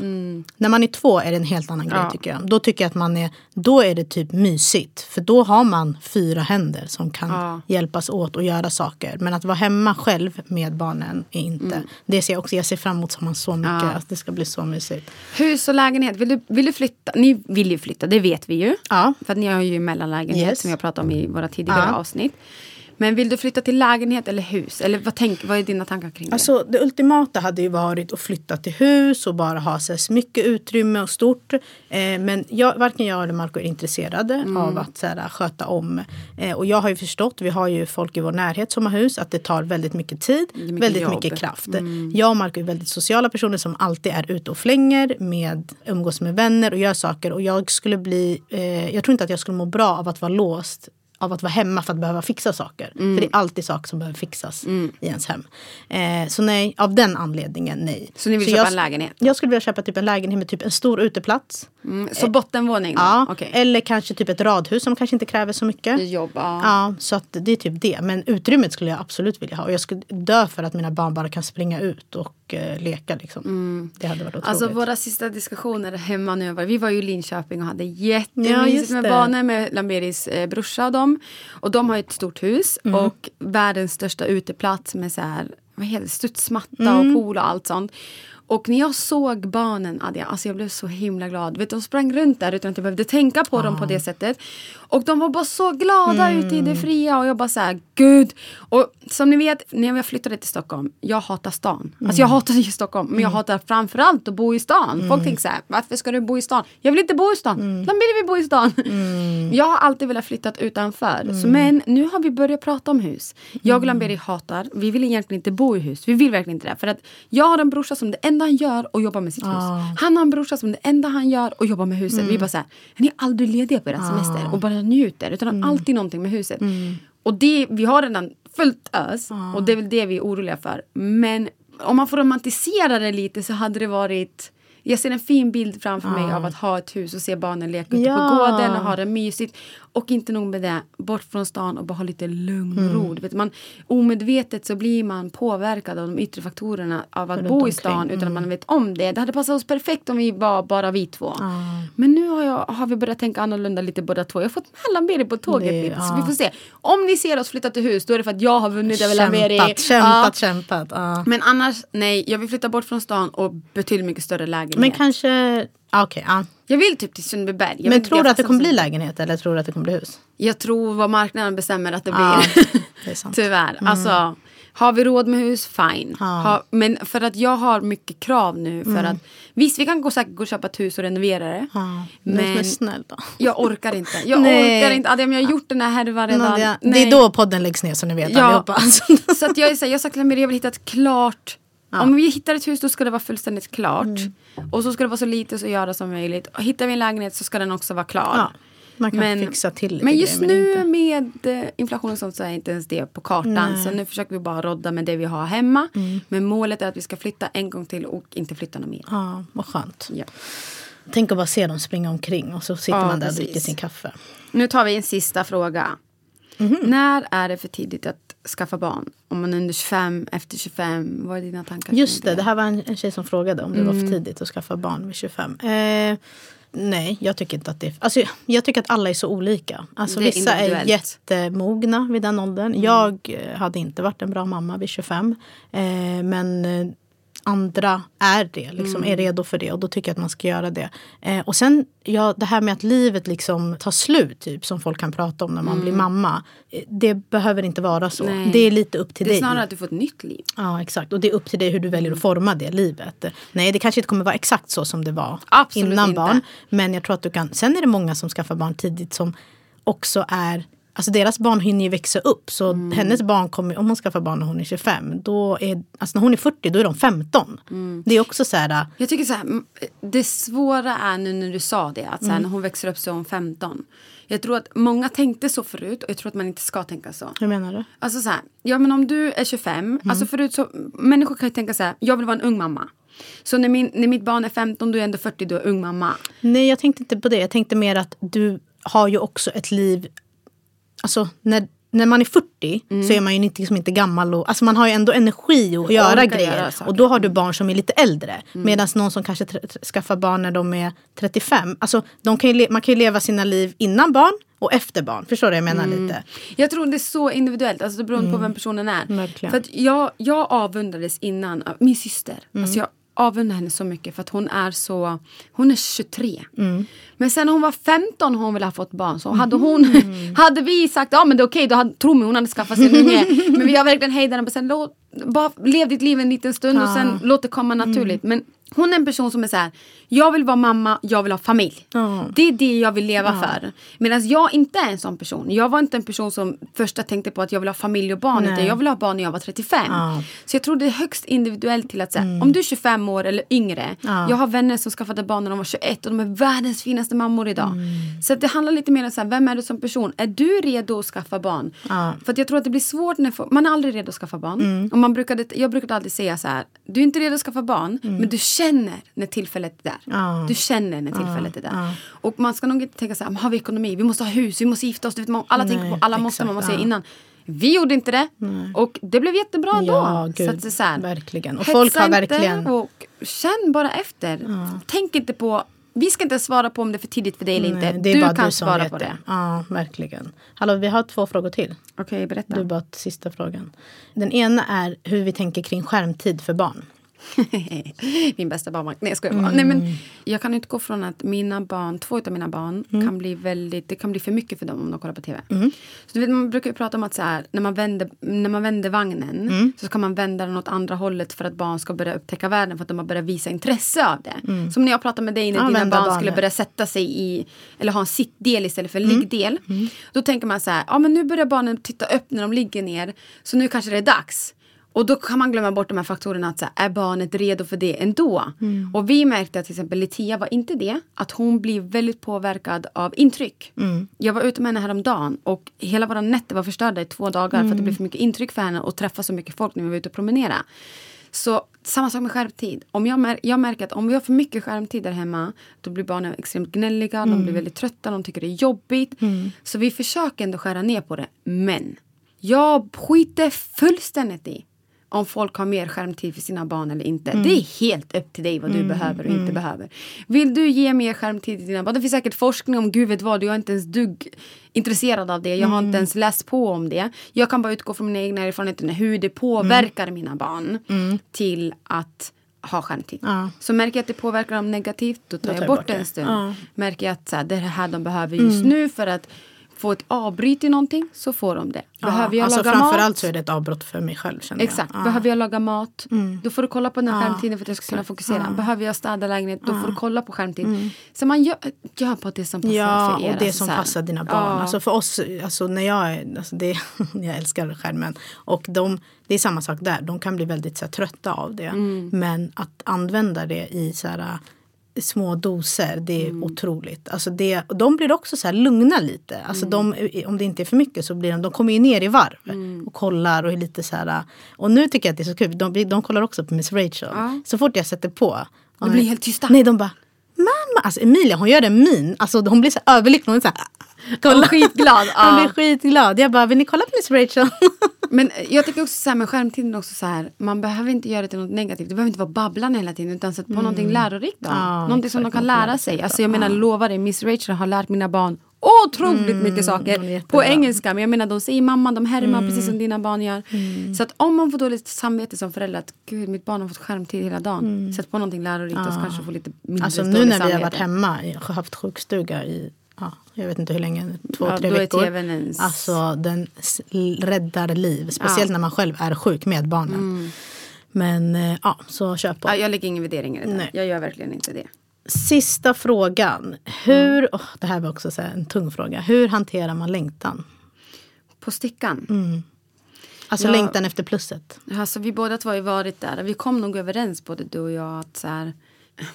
När man är två är det en helt annan grej Ja. tycker jag. Då tycker jag att man är, då är det typ mysigt. För då har man fyra händer som kan Ja. hjälpas åt och göra saker. Men att vara hemma själv med barnen är inte. Det ser jag också, jag ser fram emot sommaren så mycket. Ja. Att det ska bli så mysigt. Hus och lägenhet, vill du, vill du flytta? Ni vill ju flytta, det vet vi ju. Ja. För att ni har ju mellanlägenhet Yes. som jag pratade om i våra tidigare avsnitt. Men vill du flytta till lägenhet eller hus? Eller vad, tänk, vad är dina tankar kring det? Alltså det ultimata hade ju varit att flytta till hus och bara ha så här, mycket utrymme och stort. Eh, men jag, varken jag eller Marco är intresserade Mm. av att så här, sköta om. Eh, och jag har ju förstått, vi har ju folk i vår närhet som har hus, att det tar väldigt mycket tid, mycket väldigt jobb. Mm. mycket kraft. Jag och Marco är väldigt sociala personer som alltid är ute och flänger, med, umgås med vänner och gör saker. Och jag skulle bli, eh, jag tror inte att jag skulle må bra av att vara låst av att vara hemma för att behöva fixa saker. Mm. För det är alltid saker som behöver fixas i ens hem. Eh, så nej, av den anledningen nej. Så ni vill köpa jag, en lägenhet? Jag skulle vilja köpa typ en lägenhet med typ en stor uteplats. Mm, så bottenvåning då? Ja, Okej. Eller kanske typ ett radhus som kanske inte kräver så mycket. Jobb, ja. Ja, så att det är typ det. Men utrymmet skulle jag absolut vilja ha. Och jag skulle dö för att mina barn bara kan springa ut och eh, leka. Liksom. Det hade varit otroligt. Alltså våra sista diskussioner hemma nu. Vi var ju i Linköping och hade Ja, jättemysigt just med barnen med Lamberis eh, brorsa och dem. Och de har ett stort hus Mm. och världens största uteplats med så här, vad heter det, studsmatta Mm. och pool och allt sånt. Och när jag såg barnen, Adja, alltså jag blev så himla glad. Vet, de sprang runt där utan att jag behövde tänka på dem på det sättet. Och de var bara så glada ute i det fria och jag bara så här, gud. Och som ni vet, när jag flyttade till Stockholm, jag hatar stan. Alltså jag hatar ju Stockholm, men jag hatar framförallt att bo i stan. Folk tänker så här, varför ska du bo i stan? Jag vill inte bo i stan. Mm. Vill bo i stan. Jag har alltid velat flytta utanför. Så, men nu har vi börjat prata om hus. Jag och Lamberi hatar, vi vill egentligen inte bo i hus. Vi vill verkligen inte det. För att jag har en brorsa som det enda han gör och jobbar med sitt hus. Han har en brorsa som det enda han gör och jobbar med huset. Vi bara så här, ni är aldrig lediga på era semester och bara njuter. Utan har alltid någonting med huset. Och det, vi har redan fullt ös. Och det är väl det vi är oroliga för. Men om man får romantisera det lite så hade det varit jag ser en fin bild framför mig av att ha ett hus och se barnen leka ute Ja. på gården och ha det mysigt. Och inte nog med det, bort från stan och bara ha lite lugn och Mm. ro. Du Vet, man, omedvetet så blir man påverkad av de yttre faktorerna av att Runt bo i omkring. stan utan Mm. att man vet om det. Det hade passat oss perfekt om vi var bara vi två. Men nu har, jag, har vi börjat tänka annorlunda lite båda två. Jag har fått mellanberi på tåget Det- lite. Så ja. vi får se. Om ni ser oss flytta till hus då är det för att jag har vunnit över mellanberi. Kämpat, kämpat, kämpat. Ja. Men annars, nej, jag vill flytta bort från stan och betydligt mycket större lägenhet. Men kanske... Okej, ja. Jag vill typ till Sundbyberg. Jag Men tror du att det kommer bli lägenhet eller tror du att det kommer bli hus? Jag tror vad marknaden bestämmer att det blir. Ja, det. [laughs] Tyvärr. Alltså, har vi råd med hus, fine. Ja. Ha, men för att jag har mycket krav nu. För att, visst, vi kan gå, säkert gå och köpa ett hus och renovera det. Ja. Men, men snäll då. jag orkar inte. Jag [laughs] orkar inte. Adam, jag har gjort den här härvan redan. Nadia, det är då podden läggs ner så ni vet Ja. allihopa. [laughs] Så att jag, är så här, jag har sagt till Amir, jag vill hitta ett klart Om vi hittar ett hus då ska det vara fullständigt klart. Mm. Och så ska det vara så lite så göra som möjligt. Och hittar vi en lägenhet så ska den också vara klar. Ja, man kan fixa till lite Men just grejer, nu men med eh, inflation och sånt så är inte ens det på kartan. Nej. Mm. Så nu försöker vi bara rodda med det vi har hemma. Men målet är att vi ska flytta en gång till och inte flytta något mer. Ja, vad skönt. Ja. Tänk att bara se dem springa omkring och så sitter Ja, man där och precis. dricker sin kaffe. Nu tar vi en sista fråga. Mhm. När är det för tidigt att skaffa barn? Om man är under 25, efter 25? Vad är dina tankar? Just kring det, det här var en, en tjej som frågade om det var Mm. för tidigt att skaffa barn vid 25. Eh, nej, jag tycker inte att det. Alltså, jag tycker att alla är så olika. Alltså, Det är vissa är jättemogna vid den åldern. Mm. Jag hade inte varit en bra mamma vid 25. Eh, men eh, andra är det, liksom, Mm. är redo för det och då tycker jag att man ska göra det. Eh, och sen ja, det här med att livet liksom tar slut, typ, som folk kan prata om när man blir mamma. eh, Det behöver inte vara så. Mm. Nej. Det är lite upp till Det är dig. snarare att du får ett nytt liv. Ja, exakt. Och det är upp till dig hur du väljer att forma det livet. Nej, det kanske inte kommer vara exakt så som det var Absolut innan inte. barn. Men jag tror att du kan. Sen är det många som skaffar barn tidigt som också är Alltså deras barn hinner ju växa upp. Så Mm. hennes barn kommer, om hon skaffar barn när hon är 25. Då är, alltså när hon är 40 då är de 15. Mm. Det är också så här. Jag tycker så här, det svåra är nu när du sa det, att så Mm. här, när hon växer upp så är hon 15. Jag tror att många tänkte så förut och jag tror att man inte ska tänka så. Hur menar du? Alltså så här, ja men om du är 25, alltså förut så, människor kan ju tänka så här, jag vill vara en ung mamma. Så när, min, när mitt barn är 15, då är jag ändå 40, då är jag ung mamma. Nej, jag tänkte inte på det. Jag tänkte mer att du har ju också ett liv... Alltså, när, när man är 40 så är man ju inte, liksom inte gammal. Och, alltså man har ju ändå energi att göra grejer. göra och då har du barn som är lite äldre. Medan någon som kanske skaffar barn när de är 35. Alltså, de kan ju man kan ju leva sina liv innan barn och efter barn. Förstår du vad jag menar lite? Jag tror det är så individuellt, alltså det beror på vem personen är. Mm. Verkligen. För att jag, jag avundades innan, min syster. Mm. Alltså jag avundar henne så mycket för att hon är så, hon är 23. Mm. Men sen när hon var 15 hon ville ha fått barn så hade Mm. hon, [laughs] hade vi sagt ja men det är okej då hade, tro mig hon hade skaffat sig en unge. [laughs] Men vi har verkligen hejdat henne sen låt, bara lev ditt liv en liten stund och sen låt det komma naturligt. Mm. Men hon är en person som är så här, jag vill vara mamma, jag vill ha familj. Ja. Det är det jag vill leva för. Medan jag inte är en sån person. Jag var inte en person som första tänkte på att jag vill ha familj och barn. Nej. Utan jag vill ha barn när jag var 35. Ja. Så jag tror det är högst individuellt till att säga, om du är 25 år eller yngre. Ja. Jag har vänner som skaffade barn när de var 21 och de är världens finaste mammor idag. Så att det handlar lite mer om så här, vem är du som person? Är du redo att skaffa barn? För jag tror att det blir svårt när man är aldrig redo att skaffa barn. Och man brukade, jag brukade alltid säga så här, du är inte redo att skaffa barn men du känner när tillfället är där. Ja. Du känner när tillfället är där. ja. Och man ska nog inte tänka så här, "Men har vi ekonomi, vi måste ha hus, vi måste gifta oss. Vet, man- alla tänker Nej, på alla måste man måste säga ja. innan. Vi gjorde inte det. Och det blev jättebra Ja, ändå. gud, så att det är så här, verkligen. Och folk har verkligen- Och känn bara efter. Tänk inte på, vi ska inte svara på om det är för tidigt för dig eller Nej, inte. det är du bara kan du svara på det. Ja, verkligen. Hallå, vi har två frågor till. Okej, berätta. Du bara sista frågan. Den ena är hur vi tänker kring skärmtid för barn. [laughs] Min bästa barnvakt. Nej jag bara. Nej, men jag kan utgå från att mina barn, två av mina barn kan bli väldigt, det kan bli för mycket för dem om de kollar på tv. Så du vet, man brukar prata om att så här, när, man vänder, när man vänder vagnen så ska man vända den åt andra hållet för att barn ska börja upptäcka världen för att de har börjat visa intresse av det. Som när jag pratade med dig när Ja, dina barn barnet. skulle börja sätta sig i, eller ha en sittdel istället för en liggdel. Då tänker man så här, ja men nu börjar barnen titta upp när de ligger ner så nu kanske det är dags. Och då kan man glömma bort de här faktorerna. Att så här, är barnet redo för det ändå? Och vi märkte att till exempel Litia var inte det. Att hon blir väldigt påverkad av intryck. Jag var ute med henne häromdagen och hela våra nätter var förstörda i två dagar för att det blev för mycket intryck för henne och träffa så mycket folk när vi var ute och promenera. Så samma sak med skärmtid. Om jag, mär, jag märker att om vi har för mycket skärmtid där hemma då blir barnen extremt gnälliga, de blir väldigt trötta, de tycker det är jobbigt. Så vi försöker ändå skära ner på det. Men jag skiter fullständigt i om folk har mer skärmtid för sina barn eller inte. Det är helt upp till dig vad du behöver och inte behöver. Vill du ge mer skärmtid till dina barn? Det finns säkert forskning om gud vet vad. Jag är inte ens dugg intresserad av det. Jag har inte ens läst på om det. Jag kan bara utgå från mina egna erfarenheter hur det påverkar mina barn till att ha skärmtid. Ja. Så märker jag att det påverkar dem negativt, då tar, tar jag jag bort det en stund. Ja. Märker jag att så här, det är det här de behöver just nu för att få ett avbryt i någonting så får de det. Behöver jag alltså laga framförallt mat? så är det ett avbrott för mig själv. Känner Exakt. Jag. Ja. Behöver jag laga mat? Mm. Då får du kolla på den här Ja, skärmtiden för att jag ska kunna fokusera. Ja. Behöver jag städa lägenhet? Då får du kolla på skärmtid. Så man gör, gör på det som passar Ja, för er. och det alltså, som passar dina barn. Ja. Alltså för oss, alltså när jag är, alltså det, [laughs] jag älskar skärmen. Och de, det är samma sak där, de kan bli väldigt så här, trötta av det. Mm. Men att använda det i så här, små doser, det är Mm. otroligt. Alltså det, de blir också så här lugna lite. Alltså de, om det inte är för mycket så blir de, de kommer ju ner i varv Mm. och kollar och är lite så här. Och nu tycker jag att det är så kul, de, de kollar också på Miss Rachel. Ja. Så fort jag sätter på. De blir helt tysta. Nej, de bara Mamma! Alltså Emilia hon gör en min. Alltså hon blir så överlycklig. Hon är så här, kolla. skitglad, [laughs] Hon ja. blir skitglad. Jag bara, vill ni kolla på Miss Rachel? [laughs] Men jag tycker också så här med skärmtiden också så här. Man behöver inte göra det till något negativt. Det behöver inte vara babblan hela tiden. Utan sätt på någonting lärorikt då. Mm. Ja, någonting som de kan lära sig. Alltså jag menar lovar dig, Miss Rachel har lärt mina barn otroligt mycket hon är saker. På engelska. Men jag menar de säger mamma, de härmar Mm. precis som dina barn gör. Så att om man får dåligt samvete som förälder. Att gud mitt barn har fått skärmtid hela dagen. Sätt på någonting lärorikt och så kanske får lite mindre Mm. Alltså nu när vi har samvete. varit hemma, haft sjukstuga i ja, jag vet inte hur länge, två, Ja, tre då är veckor. tvn ens- Alltså den räddar liv. Speciellt Ja. Mm. när man själv är sjuk med barnen. Men eh, ja, så kör på. Ja, jag lägger ingen värdering i det där. Jag gör verkligen inte det. Sista frågan. Hur, Mm. åh, det här var också så en tung fråga. Hur hanterar man längtan? På stickan. Mm. Alltså Ja. längtan efter plusset. Alltså, vi båda två har ju varit där. Vi kom nog överens både du och jag att så här,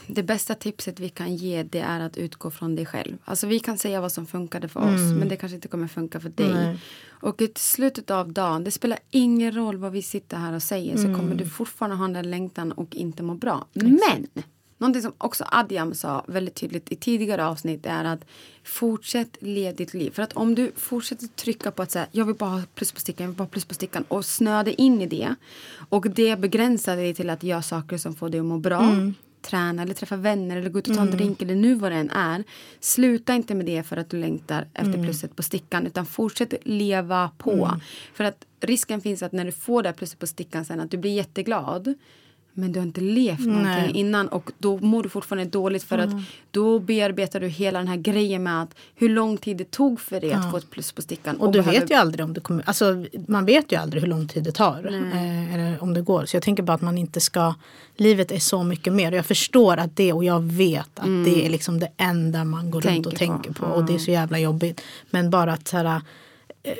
det bästa tipset vi kan ge det är att utgå från dig själv. Alltså vi kan säga vad som funkade för oss men det kanske inte kommer funka för dig. Nej. Och i slutet av dagen, det spelar ingen roll vad vi sitter här och säger så kommer du fortfarande ha den där längtan och inte må bra. Men! Någonting som också Adiam sa väldigt tydligt i tidigare avsnitt är att fortsätt leva ditt liv. För att om du fortsätter trycka på att säga jag vill bara ha plus på stickan, jag vill bara ha plus på stickan och snöa dig in i det och det begränsar dig till att göra saker som får dig att må bra träna eller träffa vänner eller gå ut och ta en drink eller nu vad det än är. Sluta inte med det för att du längtar efter plusset på stickan utan fortsätt leva på. För att risken finns att när du får det här plusset på stickan sen att du blir jätteglad men du har inte levt någonting Nej. innan och då mår du fortfarande dåligt för att då bearbetar du hela den här grejen med att hur lång tid det tog för dig att få ett plus på stickan. Och du behöver- vet ju aldrig om det kommer, alltså man vet ju aldrig hur lång tid det tar. Eh, eller om det går. Så jag tänker bara att man inte ska, livet är så mycket mer. Och jag förstår att det och jag vet att det är liksom det enda man går runt Tänker och på. tänker på. Och det är så jävla jobbigt. Men bara att så här,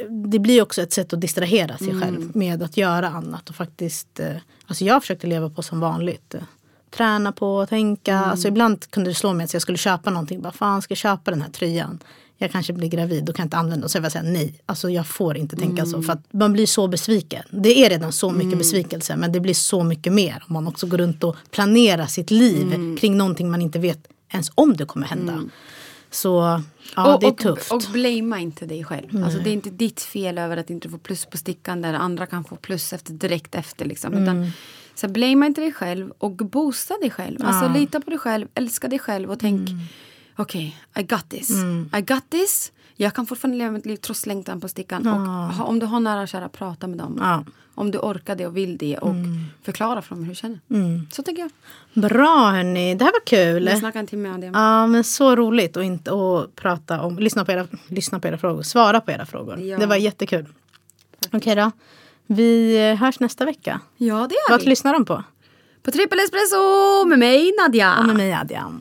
det blir också ett sätt att distrahera sig själv med att göra annat. Och faktiskt, eh, alltså jag försökte leva på som vanligt. Eh, Träna på, tänka. Alltså ibland kunde det slå mig att jag skulle köpa någonting. Bara, fan ska jag köpa den här tröjan? Jag kanske blir gravid, då kan inte använda den. Så jag var säga nej, alltså jag får inte tänka så. För att man blir så besviken. Det är redan så mycket besvikelse. Men det blir så mycket mer om man också går runt och planerar sitt liv kring någonting man inte vet ens om det kommer hända. Så ja, och, det är och, tufft. Och blamea inte dig själv. Alltså, det är inte ditt fel över att inte få plus på stickan där andra kan få plus efter, direkt efter. Liksom. Mm. Utan, så blamea inte dig själv och boosta dig själv. Alltså lita på dig själv, älska dig själv och tänk Mm. okej, I got this. I got this. Jag kan fortfarande leva mitt liv trots längtan på stickan. Och ha, om du har nära och kära, prata med dem. Ja. Om du orkar det och vill det och förklara för dem hur du känner. Så tänker jag. Bra hörni, det här var kul. Jag snackar en timme om det. Ja men så roligt att inte att prata om, lyssna på, era, lyssna på era frågor, svara på era frågor. Ja. Det var jättekul. Okej då. Vi hörs nästa vecka. Ja, det gör Vad vi. lyssnar de på? På Trippel Espresso med mig Nadja. Och med mig Adjam.